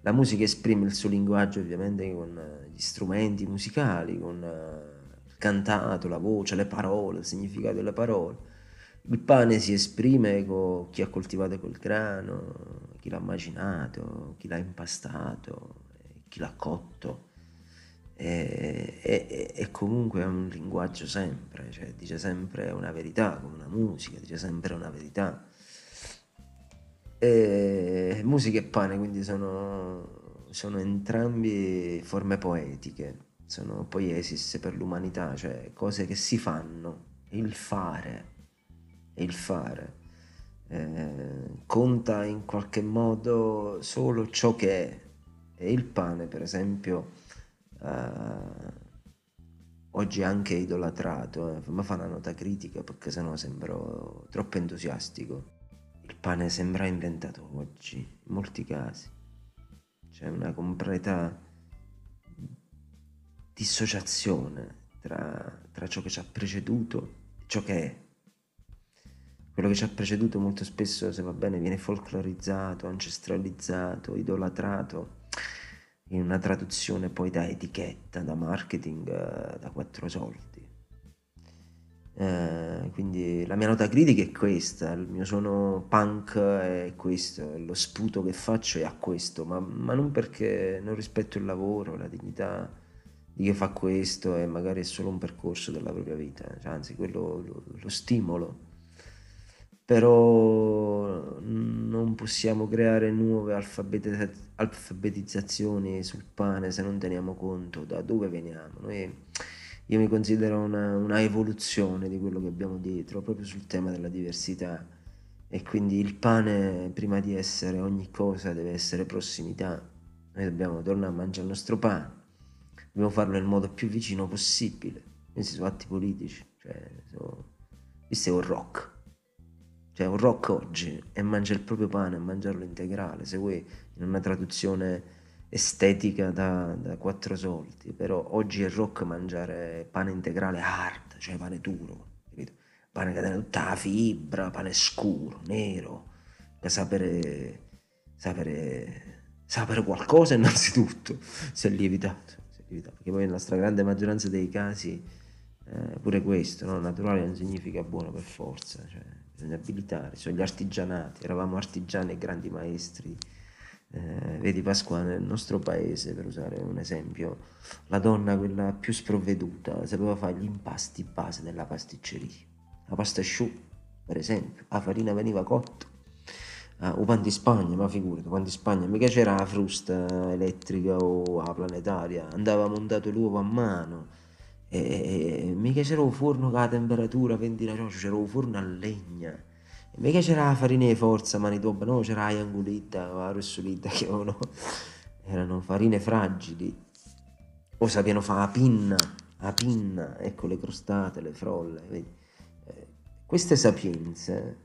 La musica esprime il suo linguaggio ovviamente con eh, gli strumenti musicali, con eh, il cantato, la voce, le parole, il significato delle parole. Il pane si esprime con chi ha coltivato quel grano, chi l'ha macinato, chi l'ha impastato, chi l'ha cotto. E, e, e, comunque è un linguaggio sempre, cioè dice sempre una verità, come una musica, dice sempre una verità. E musica e pane quindi sono, sono entrambi forme poetiche, sono poiesis per l'umanità, cioè cose che si fanno, il fare, il fare. Eh, conta in qualche modo solo ciò che è e il pane per esempio eh, oggi è anche idolatrato eh. ma fa una nota critica perché sennò sembro troppo entusiastico il pane sembra inventato oggi, in molti casi. C'è una completa dissociazione tra, tra ciò che ci ha preceduto e ciò che è. Quello che ci ha preceduto molto spesso, se va bene, viene folclorizzato, ancestralizzato, idolatrato in una traduzione poi da etichetta, da marketing, eh, da quattro soldi. Eh, quindi la mia nota critica è questa, il mio suono punk è questo, lo sputo che faccio è a questo, ma, ma non perché non rispetto il lavoro, la dignità di chi fa questo e magari è solo un percorso della propria vita, cioè, anzi quello lo, lo stimolo, però non possiamo creare nuove alfabetizzazioni sul pane se non teniamo conto da dove veniamo. Noi, io mi considero una, una, evoluzione di quello che abbiamo dietro, proprio sul tema della diversità. E quindi il pane, prima di essere ogni cosa, deve essere prossimità. Noi dobbiamo tornare a mangiare il nostro pane, dobbiamo farlo nel modo più vicino possibile. Questi sono atti politici, cioè, sono... questo è un rock. Cioè, un rock oggi è mangiare il proprio pane, mangiarlo integrale, se vuoi, in una traduzione estetica da, da, quattro soldi, però oggi è rock mangiare pane integrale hard, cioè pane duro, capito? pane che tiene tutta la fibra, pane scuro, nero, da sapere, sapere, sapere qualcosa innanzitutto, è lievitato, è lievitato, perché poi nella stragrande maggioranza dei casi eh, pure questo, no? naturale non significa buono per forza, cioè, bisogna abilitare, sono gli artigianati, eravamo artigiani e grandi maestri. Eh, vedi Pasqua nel nostro paese, per usare un esempio, la donna quella più sprovveduta sapeva fare gli impasti base della pasticceria. La pasta asciutta, per esempio, la farina veniva cotta. Uh, o pan di Spagna, ma figurati, pan di Spagna, mica c'era la frusta elettrica o la planetaria, andava montato l'uovo a mano, e, e mica c'era un forno con la temperatura 20 gradi, c'era un forno a legna. E mica c'era la farina di forza, Manitoba, no, c'era la angulita, la rossolita, che no, erano farine fragili. O sapevano fare la pinna, la pinna, ecco le crostate, le frolle, vedi. Eh, queste sapienze,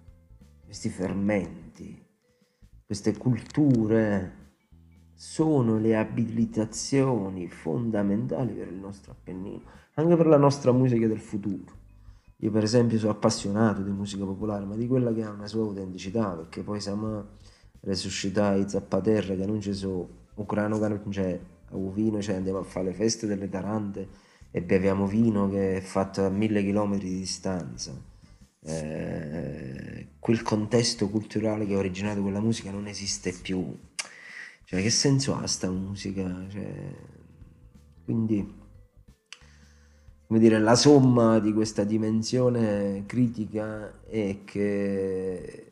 questi fermenti, queste culture sono le abilitazioni fondamentali per il nostro Appennino anche per la nostra musica del futuro. Io per esempio sono appassionato di musica popolare, ma di quella che ha una sua autenticità, perché poi siamo resuscitati zappaterra che non ci sono, ucrano che non c'è, a vino, cioè andiamo a fare le feste delle tarante e beviamo vino che è fatto a mille chilometri di distanza. Eh, quel contesto culturale che ha originato quella musica non esiste più. Cioè, che senso ha sta musica? Cioè, quindi come dire, la somma di questa dimensione critica è che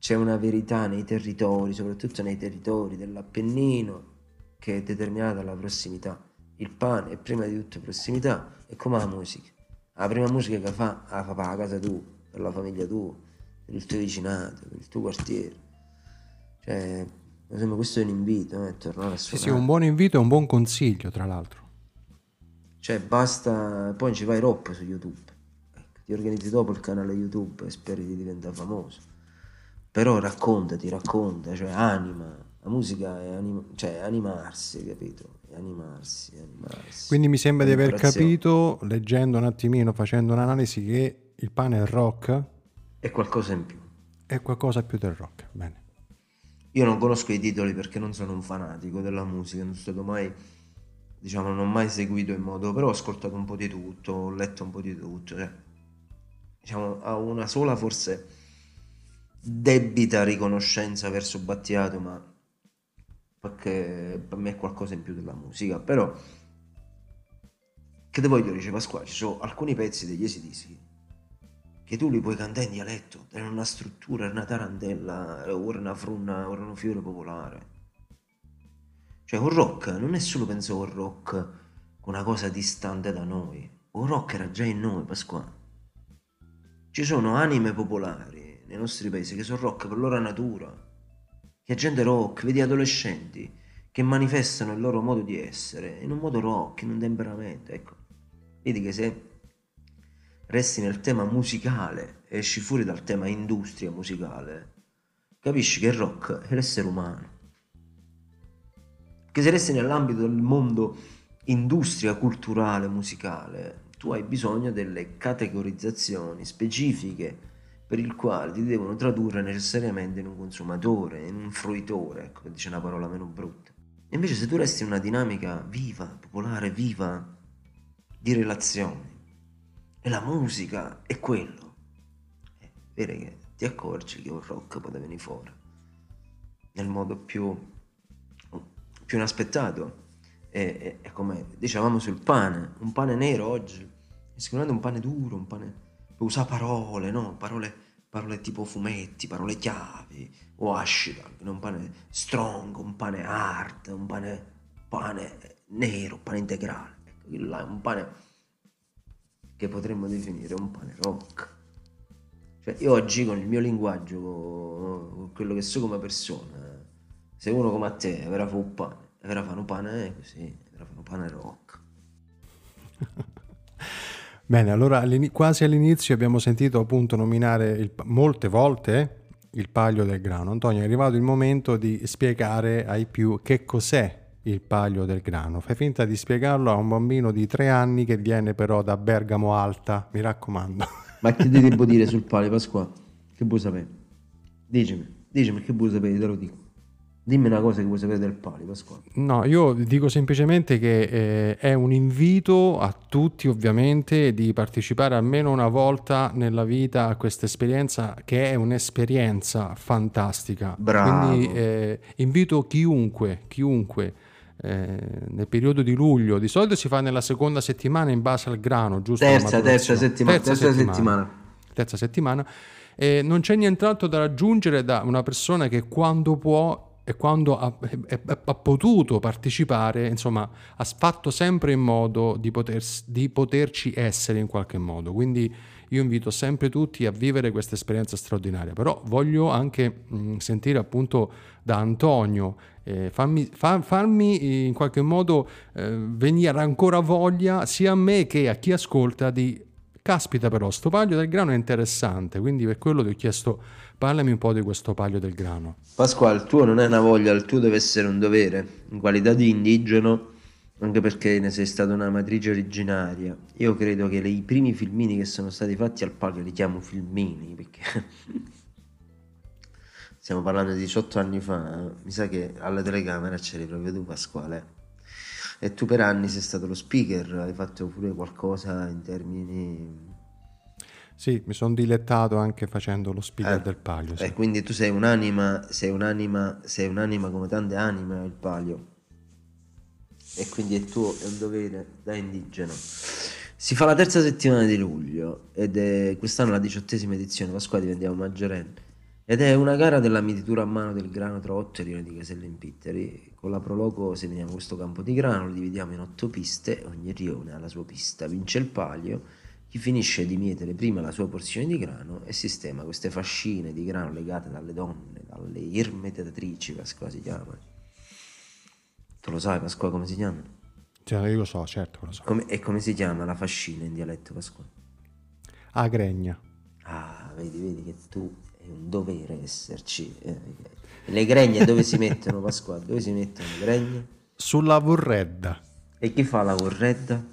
c'è una verità nei territori, soprattutto nei territori dell'Appennino, che è determinata dalla prossimità. Il pane è prima di tutto prossimità, è come la musica. La prima musica che fa, la fa per la casa tua, per la famiglia tua, per il tuo vicinato, per il tuo quartiere. Cioè, questo è un invito, eh, tornare a suonare. Sì, sì, un buon invito e un buon consiglio, tra l'altro. Cioè basta, poi ci vai ropp su YouTube. Ecco, ti organizzi dopo il canale YouTube e speri di diventare famoso. Però raccontati, racconta, cioè anima. La musica è anima, cioè animarsi, capito? Animarsi, animarsi. Quindi mi sembra di aver capito, leggendo un attimino, facendo un'analisi, che il pane è rock. È qualcosa in più. È qualcosa più del rock, bene. Io non conosco i titoli perché non sono un fanatico della musica, non sono mai diciamo non ho mai seguito in modo però ho ascoltato un po' di tutto ho letto un po' di tutto cioè, diciamo a una sola forse debita riconoscenza verso Battiato ma perché per me è qualcosa in più della musica però che te voglio dire Pasquale ci sono alcuni pezzi degli esidisi che tu li puoi cantare in dialetto è una struttura, è una tarantella ora una frunna, ora un fiore popolare cioè un rock non è solo penso un rock una cosa distante da noi, un rock era già in noi, Pasquale. Ci sono anime popolari nei nostri paesi che sono rock per loro natura, che gente rock, vedi adolescenti che manifestano il loro modo di essere in un modo rock, in un temperamento, ecco. Vedi che se resti nel tema musicale e esci fuori dal tema industria musicale, capisci che il rock è l'essere umano che se resti nell'ambito del mondo industria culturale, musicale, tu hai bisogno delle categorizzazioni specifiche per il quale ti devono tradurre necessariamente in un consumatore, in un fruitore, ecco, dice una parola meno brutta. Invece se tu resti in una dinamica viva, popolare, viva, di relazioni, e la musica è quello, è vero che ti accorgi che un rock può venire fuori nel modo più più inaspettato. E, e, come dicevamo sul pane, un pane nero oggi è sicuramente un pane duro, un pane usa parole, no? Parole, parole tipo fumetti, parole chiavi o hashtag, un pane strong, un pane hard, un pane, pane nero, pane integrale. Ecco, là è un pane che potremmo definire un pane rock. Cioè, io oggi con il mio linguaggio, con quello che so come persona, se uno come a te avrà fatto un pane, avrà fatto un pane così, avrà fatto un pane rock. Bene, allora quasi all'inizio abbiamo sentito appunto nominare il, molte volte il paglio del grano. Antonio, è arrivato il momento di spiegare ai più che cos'è il palio del grano. Fai finta di spiegarlo a un bambino di tre anni che viene però da Bergamo Alta, mi raccomando. Ma che ti devo dire sul palio, Pasquale? Che vuoi sapere? Dicimi, dicimi che vuoi sapere, te lo dico. Dimmi una cosa che vuoi sapere del palio, Pasquale. No, io dico semplicemente che eh, è un invito a tutti, ovviamente, di partecipare almeno una volta nella vita a questa esperienza, che è un'esperienza fantastica. Bravo. Quindi eh, invito chiunque, chiunque eh, nel periodo di luglio, di solito si fa nella seconda settimana in base al grano, giusto? Terza, terza settimana. Terza, terza settimana. settimana. Terza settimana. E non c'è nient'altro da raggiungere da una persona che quando può e quando ha, è, ha, potuto partecipare, insomma, ha fatto sempre in modo di, poter, di, poterci essere in qualche modo. Quindi io invito sempre tutti a vivere questa esperienza straordinaria. Però voglio anche mh, sentire appunto da Antonio, eh, farmi, far, farmi, in qualche modo eh, venire ancora voglia sia a me che a chi ascolta di caspita però sto paglio del grano è interessante, quindi per quello ti ho chiesto parlami un po' di questo paglio del grano. Pasquale, il tuo non è una voglia, il tuo deve essere un dovere, in qualità di indigeno, anche perché ne sei stata una matrice originaria. Io credo che i primi filmini che sono stati fatti al paglio li chiamo filmini, perché stiamo parlando di 18 anni fa, mi sa che alla telecamera c'eri proprio tu Pasquale e tu per anni sei stato lo speaker, hai fatto pure qualcosa in termini... Sì, mi sono dilettato anche facendo lo speaker eh, del palio. Sì. E quindi tu sei un'anima, sei un'anima, sei un'anima come tante anime il palio. E quindi è tuo, è un dovere da indigeno. Si fa la terza settimana di luglio ed è quest'anno la diciottesima edizione, Pasquale diventiamo maggiorenni. Ed è una gara della mietitura a mano del grano tra otto rione di Caselle in Pitteri. Con la prologo seminiamo questo campo di grano, lo dividiamo in otto piste, ogni rione ha la sua pista, vince il palio, chi finisce di mietere prima la sua porzione di grano e sistema queste fascine di grano legate dalle donne, dalle irmetatrici, Pasqua si chiama. Tu lo sai Pasqua come si chiama? Cioè, io lo so, certo lo so. Come, e come si chiama la fascina in dialetto Pasqua? Agregna. Ah, vedi, vedi che tu è un dovere esserci. Eh, le gregne dove si mettono, Pasquale? Dove si mettono le gregne? Sulla vorredda. E chi fa la vorredda?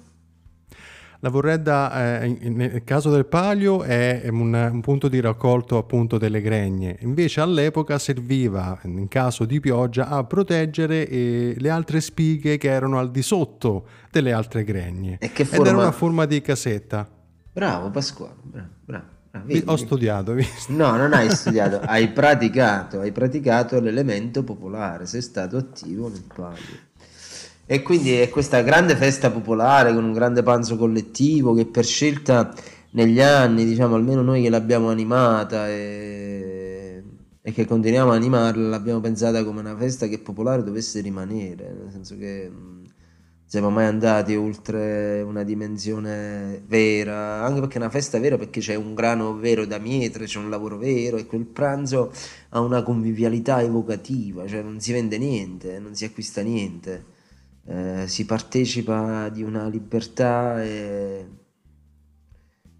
La vorredda, eh, nel caso del palio, è un, un, punto di raccolto appunto delle gregne. Invece all'epoca serviva, in caso di pioggia, a proteggere eh, le altre spighe che erano al di sotto delle altre gregne. E che forma... Ed era una forma di casetta. Bravo Pasquale, bravo, bravo. Ah, ho studiato, visto? No, non hai studiato, hai praticato, hai praticato l'elemento popolare, sei stato attivo nel palio. E quindi è questa grande festa popolare con un grande panzo collettivo che per scelta negli anni, diciamo almeno noi che l'abbiamo animata e, e che continuiamo a animarla, l'abbiamo pensata come una festa che popolare dovesse rimanere, nel senso che siamo mai andati oltre una dimensione vera, anche perché è una festa vera, perché c'è un grano vero da mietere, c'è un lavoro vero e quel pranzo ha una convivialità evocativa, cioè non si vende niente, non si acquista niente, eh, si partecipa di una libertà e,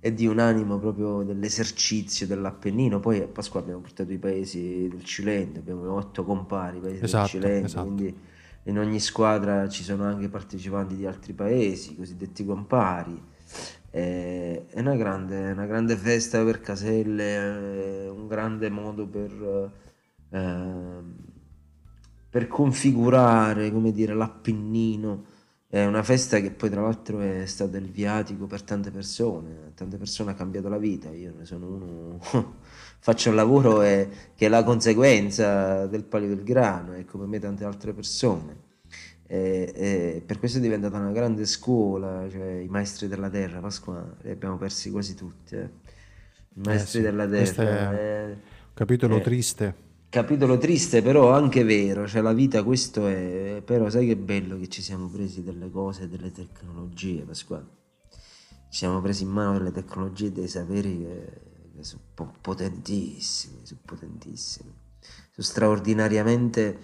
e, di un animo proprio dell'esercizio dell'Appennino. Poi a Pasqua abbiamo portato i paesi del Cilento, abbiamo otto compari, i paesi esatto, del Cilento, esatto. quindi in ogni squadra ci sono anche partecipanti di altri paesi, cosiddetti compari. È una grande, una grande festa per Caselle, un grande modo per, eh, per configurare come dire, l'Appennino. È una festa che poi tra l'altro è stata il viatico per tante persone, tante persone ha cambiato la vita, io ne sono uno faccio un lavoro e, che è la conseguenza del palio del grano e come me tante altre persone. E, e per questo è diventata una grande scuola, cioè i maestri della terra, Pasqua, li abbiamo persi quasi tutti. Eh. I maestri eh sì, della terra. È un capitolo triste. Capitolo triste, però anche vero, cioè la vita questo è, però sai che bello che ci siamo presi delle cose, delle tecnologie, Pasquale. Ci siamo presi in mano delle tecnologie e dei saperi che sono potentissimi, sono potentissimi, sono straordinariamente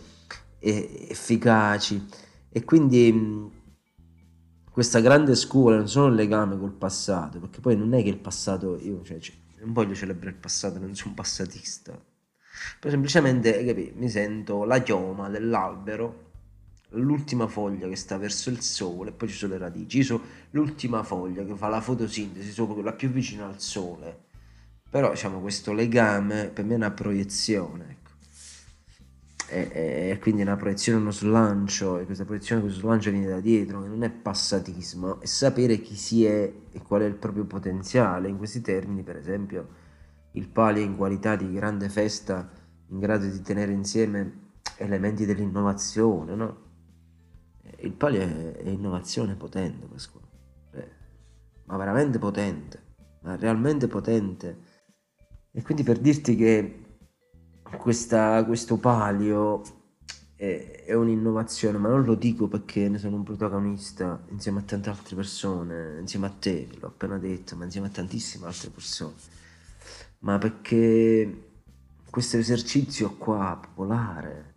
efficaci e quindi questa grande scuola non sono un legame col passato, perché poi non è che il passato, io cioè, non voglio celebrare il passato, non sono un passatista, poi semplicemente capi, mi sento la chioma dell'albero l'ultima foglia che sta verso il sole, poi ci sono le radici, io l'ultima foglia che fa la fotosintesi, sono quella più vicina al sole. Però diciamo questo legame per me è una proiezione, ecco. E, e quindi una proiezione, uno slancio, e questa proiezione, questo slancio viene da dietro, non è passatismo, è sapere chi si è e qual è il proprio potenziale. In questi termini, per esempio, il palio in qualità di grande festa in grado di tenere insieme elementi dell'innovazione, no? Il palio è, è innovazione potente, Pasquale. Eh, ma veramente potente, ma realmente potente. E quindi per dirti che questa, questo palio è, è, un'innovazione, ma non lo dico perché ne sono un protagonista insieme a tante altre persone, insieme a te, l'ho appena detto, ma insieme a tantissime altre persone, ma perché questo esercizio qua popolare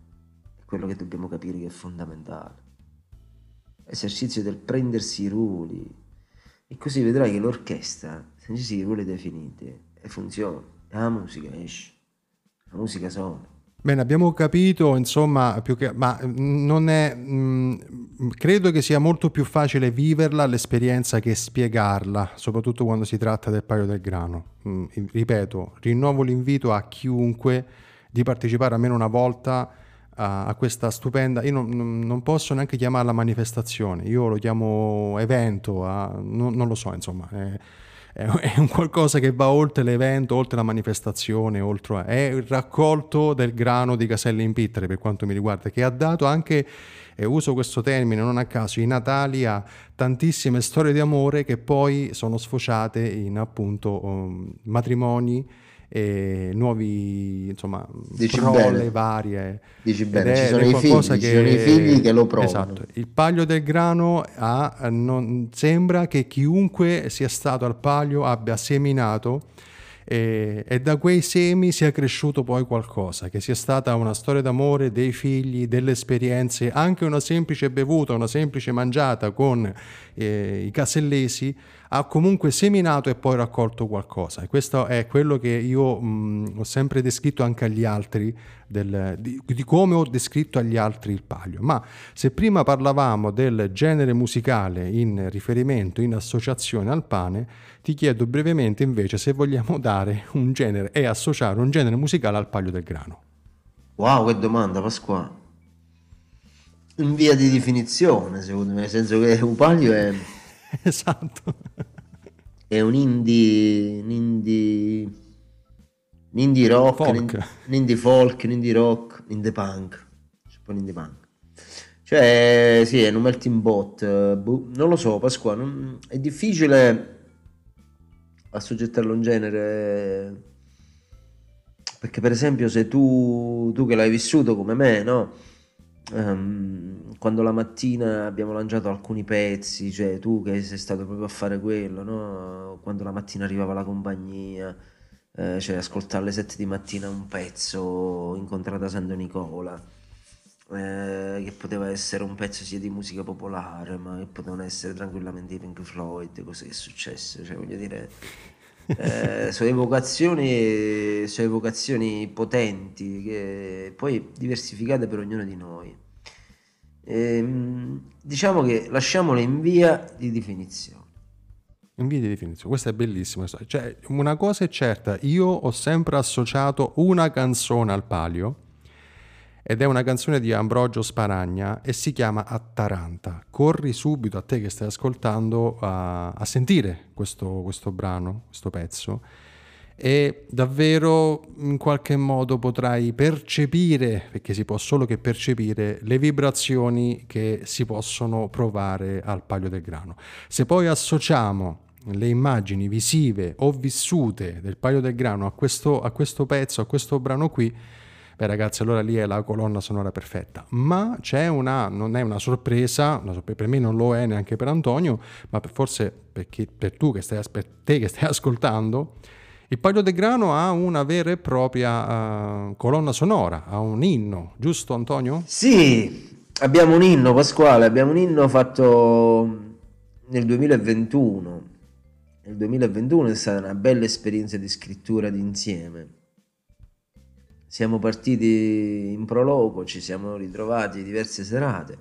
è quello che dobbiamo capire che è fondamentale. Esercizio del prendersi i ruoli. E così vedrai che l'orchestra, se ci i ruoli definiti, e funziona. E la musica esce. La musica suona. Bene, abbiamo capito, insomma, che, ma non è, mh, credo che sia molto più facile viverla l'esperienza che spiegarla, soprattutto quando si tratta del paio del grano. Mh, ripeto, rinnovo l'invito a chiunque di partecipare almeno una volta a, a questa stupenda, io non, non, posso neanche chiamarla manifestazione, io lo chiamo evento, a, non, non, lo so, insomma. Eh, è un qualcosa che va oltre l'evento, oltre la manifestazione, oltre, è il raccolto del grano di Caselle in Pittere per quanto mi riguarda, che ha dato anche, e uso questo termine non a caso, i Natali a tantissime storie di amore che poi sono sfociate in appunto um, matrimoni e nuovi insomma Dici prole bene. varie Dici bene, ci sono, i figli, che, ci sono i figli che lo provano esatto. il paglio del grano ha, non, sembra che chiunque sia stato al paglio abbia seminato e, e, da quei semi sia cresciuto poi qualcosa, che sia stata una storia d'amore, dei figli, delle esperienze, anche una semplice bevuta, una semplice mangiata con eh, i casellesi, ha comunque seminato e poi raccolto qualcosa. E questo è quello che io mh, ho sempre descritto anche agli altri, del, di, di, come ho descritto agli altri il palio. Ma se prima parlavamo del genere musicale in riferimento, in associazione al pane, ti chiedo brevemente invece se vogliamo dare un genere e associare un genere musicale al palio del grano. Wow, che domanda Pasquale. In via di definizione, secondo me, nel senso che un palio è... esatto. È un indie... Un indie... Un indie rock, folk. un indie folk, un indie rock, un indie punk. C'è un indie punk. Cioè, sì, è un melting pot. Boh, non lo so, Pasquale, non... è difficile assoggettarlo a un genere perché per esempio se tu, tu che l'hai vissuto come me no um, quando la mattina abbiamo lanciato alcuni pezzi cioè tu che sei stato proprio a fare quello no quando la mattina arrivava la compagnia eh, cioè ascoltare alle 7 di mattina un pezzo incontrata Santo Nicola eh, che poteva essere un pezzo sia di musica popolare, ma che potevano essere tranquillamente i Pink Floyd, cose che è successo, cioè voglio dire, eh, sono, evocazioni, sono evocazioni potenti, che poi diversificate per ognuno di noi. Ehm, diciamo che lasciamole in via di definizione. In via di definizione, questo è bellissimo. Cioè, una cosa è certa, io ho sempre associato una canzone al palio ed è una canzone di Ambrogio Sparagna e si chiama Attaranta. Corri subito a te che stai ascoltando a, a sentire questo, questo brano, questo pezzo e davvero in qualche modo potrai percepire, perché si può solo che percepire, le vibrazioni che si possono provare al Palio del Grano. Se poi associamo le immagini visive o vissute del Palio del Grano a questo, a questo pezzo, a questo brano qui, beh ragazzi allora lì è la colonna sonora perfetta ma c'è una non è una sorpresa, una sorpresa per me non lo è neanche per Antonio ma per, forse per, chi, per che stai, per te che stai ascoltando il Paglio del Grano ha una vera e propria uh, colonna sonora ha un inno giusto Antonio? sì abbiamo un inno Pasquale abbiamo un inno fatto nel 2021 nel 2021 è stata una bella esperienza di scrittura d'insieme. Siamo partiti in prologo, ci siamo ritrovati diverse serate.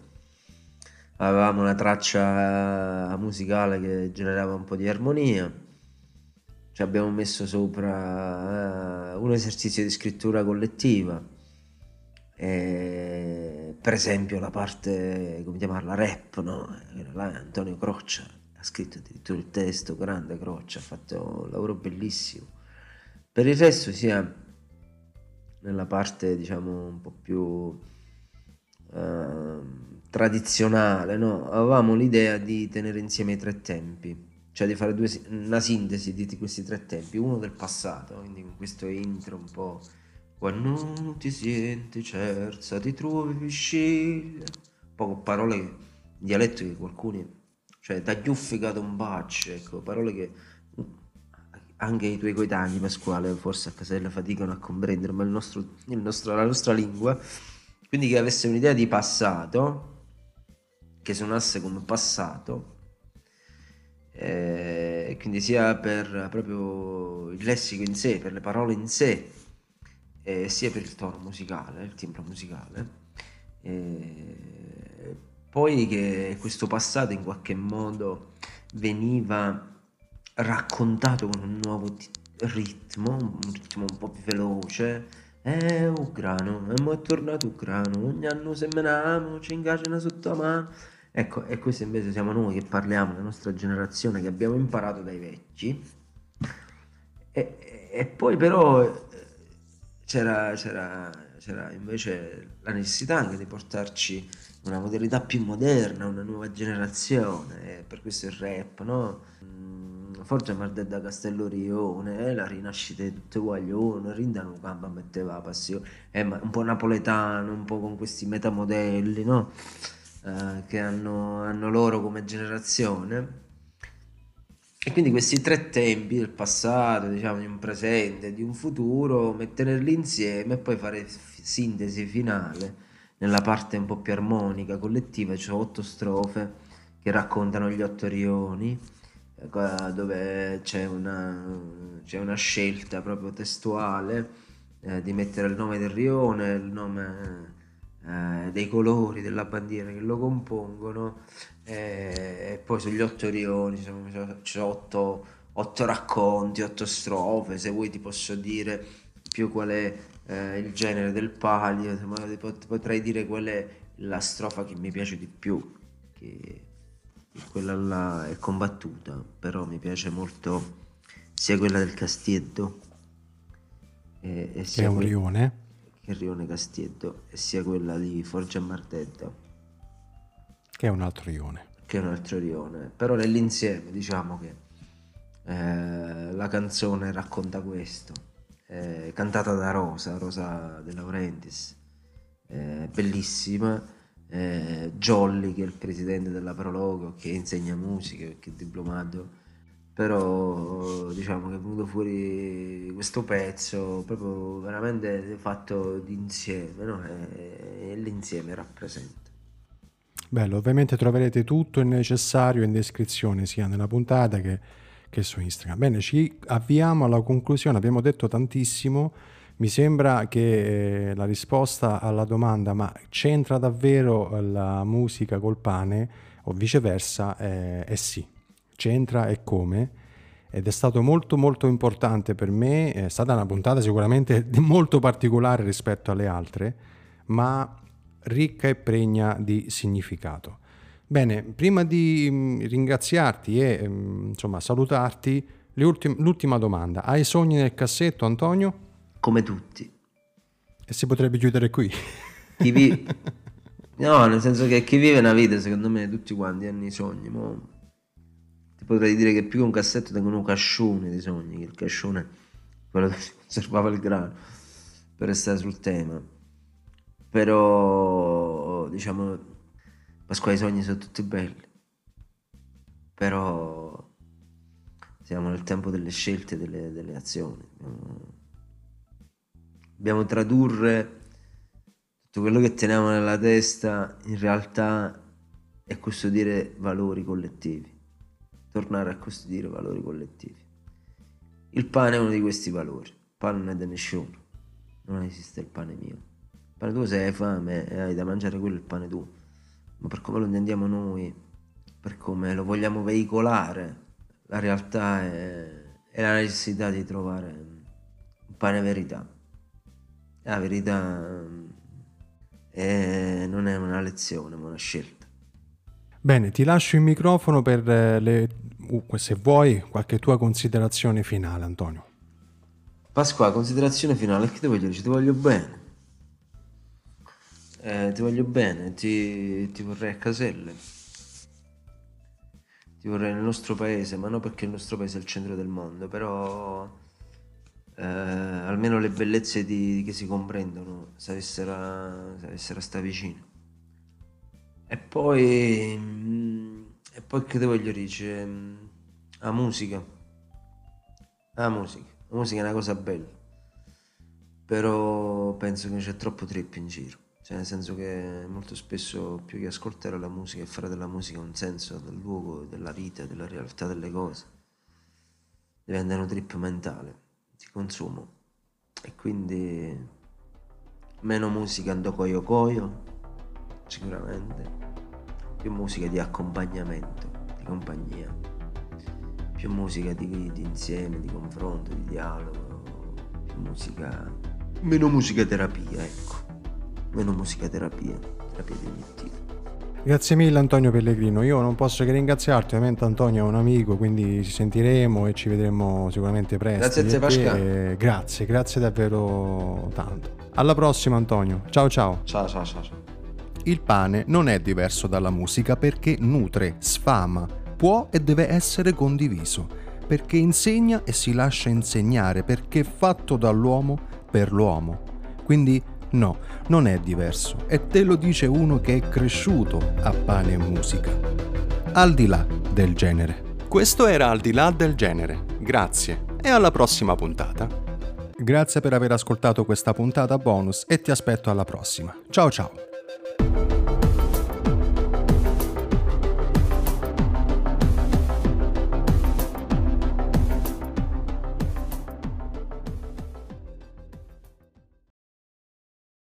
Avevamo una traccia musicale che generava un po' di armonia, ci abbiamo messo sopra uh, un esercizio di scrittura collettiva, e, per esempio la parte, come chiamarla, rap, no? Là Antonio Croccia ha scritto addirittura il testo, grande Croccia, ha fatto un lavoro bellissimo. Per il resto sia nella parte diciamo un po' più uh, tradizionale, no? avevamo l'idea di tenere insieme i tre tempi, cioè di fare due, una sintesi di questi tre tempi, uno del passato, quindi con questo intro un po' quando ti senti cerza ti trovi vicino, un po' con parole, dialetto che qualcuno, cioè tagliuffica un bacio, ecco, parole che anche i tuoi coetanei, Pasquale, forse a Casella faticano a comprendere, ma il nostro, il nostro, la nostra lingua, quindi che avesse un'idea di passato, che suonasse come passato, eh, quindi sia per proprio il lessico in sé, per le parole in sé, eh, sia per il tono musicale, il timbro musicale. Eh, poi che questo passato in qualche modo veniva raccontato con un nuovo t- ritmo, un ritmo un po' più veloce. Eh, Ucrano, e mo è tornato Ucrano, ogni anno seminiamo, ci ingaggiano sotto la mano. Ecco, e questo invece siamo noi che parliamo, la nostra generazione, che abbiamo imparato dai vecchi. E, e poi però eh, c'era, c'era, c'era invece la necessità anche di portarci una modalità più moderna, una nuova generazione, e per questo il rap, no? Forgia Mardedda Castellorione, eh, la rinascita di tutte guaglione, Rindano Gamba metteva passione, eh, un po' napoletano, un po' con questi metamodelli, no? Eh, che hanno, hanno loro come generazione. E quindi questi tre tempi del passato, diciamo, di un presente, di un futuro, metterli insieme e poi fare sintesi finale nella parte un po' più armonica, collettiva, cioè otto strofe che raccontano gli otto rioni dove c'è una, c'è una scelta proprio testuale eh, di mettere il nome del rione, il nome eh, dei colori della bandiera che lo compongono eh, e poi sugli otto rioni ci sono, ci sono otto, otto, racconti, otto strofe, se vuoi ti posso dire più qual è eh, il genere del palio, potrei dire qual è la strofa che mi piace di più. Che quella là è combattuta, però mi piace molto sia quella del Castietto e, e sia è un rione che rione Castietto e sia quella di Forgia Martetta. Che è un altro rione. Che è un altro rione. Però nell'insieme diciamo che eh, la canzone racconta questo. Eh, cantata da Rosa Rosa De Laurentiis. Eh, bellissima. Jolly che è il presidente della Prologo che insegna musica che è diplomato però diciamo che è venuto fuori questo pezzo proprio veramente fatto d'insieme no? e, e l'insieme rappresenta Bello, ovviamente troverete tutto il necessario in descrizione sia nella puntata che, che su Instagram. Bene, ci avviamo alla conclusione, abbiamo detto tantissimo, mi sembra che eh, la risposta alla domanda ma c'entra davvero la musica col pane o viceversa è, è sì, c'entra e come ed è stato molto molto importante per me, è stata una puntata sicuramente molto particolare rispetto alle altre, ma ricca e pregna di significato. Bene, prima di mm, ringraziarti e mm, insomma salutarti, l'ultima domanda. Hai sogni nel cassetto, Antonio? come tutti. E si potrebbe chiudere qui. Chi vi... No, nel senso che chi vive una vita, secondo me, tutti quanti hanno i sogni. Mo... Ti potrei dire che più che un cassetto tengono un cascione di sogni, che il cascione quello dove si conservava il grano, per restare sul tema. Però, diciamo, Pasquale i sogni sono tutti belli. Però siamo nel tempo delle scelte, delle, delle azioni. Dobbiamo tradurre tutto quello che teniamo nella testa in realtà è custodire valori collettivi, tornare a custodire valori collettivi. Il pane è uno di questi valori, il pane non è da nessuno, non esiste il pane mio. Il pane tuo se hai fame e hai da mangiare quello il pane tuo, ma per come lo intendiamo noi, per come lo vogliamo veicolare, la realtà è, è la necessità di trovare un pane verità. La verità è, non è una lezione, ma una scelta. Bene, ti lascio il microfono per eh, le, se vuoi qualche tua considerazione finale, Antonio. Pasqua, considerazione finale, che ti voglio dire? Ti voglio bene. Eh, ti voglio bene, ti, ti vorrei a caselle. Ti vorrei nel nostro paese, ma non perché il nostro paese è il centro del mondo, però eh, almeno le bellezze di, che si comprendono, se avessero, se avessero sta vicino. E poi, mm, e poi che ti voglio dire? La musica. La musica. La musica è una cosa bella, però penso che c'è troppo trip in giro, cioè nel senso che molto spesso più che ascoltare la musica e fare della musica un senso del luogo, della vita, della realtà delle cose, diventa un trip mentale, di consumo. E quindi meno musica ando coio coio, sicuramente, più musica di accompagnamento, di compagnia più musica di, di insieme, di confronto, di dialogo, più musica... meno musica terapia, ecco. Meno musica terapia, terapia cognitiva. Grazie mille Antonio Pellegrino, io non posso che ringraziarti, ovviamente Antonio è un amico, quindi ci sentiremo e ci vedremo sicuramente presto. Grazie a te Pascal. Grazie, grazie davvero tanto. Alla prossima Antonio, ciao ciao. Ciao ciao ciao. Il pane non è diverso dalla musica perché nutre, sfama, può e deve essere condiviso, perché insegna e si lascia insegnare, perché è fatto dall'uomo per l'uomo. Quindi no, non è diverso, e te lo dice uno che è cresciuto a pane e musica. Al di là del genere. Questo era Al di là del genere. Grazie e alla prossima puntata. Grazie per aver ascoltato questa puntata bonus e ti aspetto alla prossima. Ciao ciao! you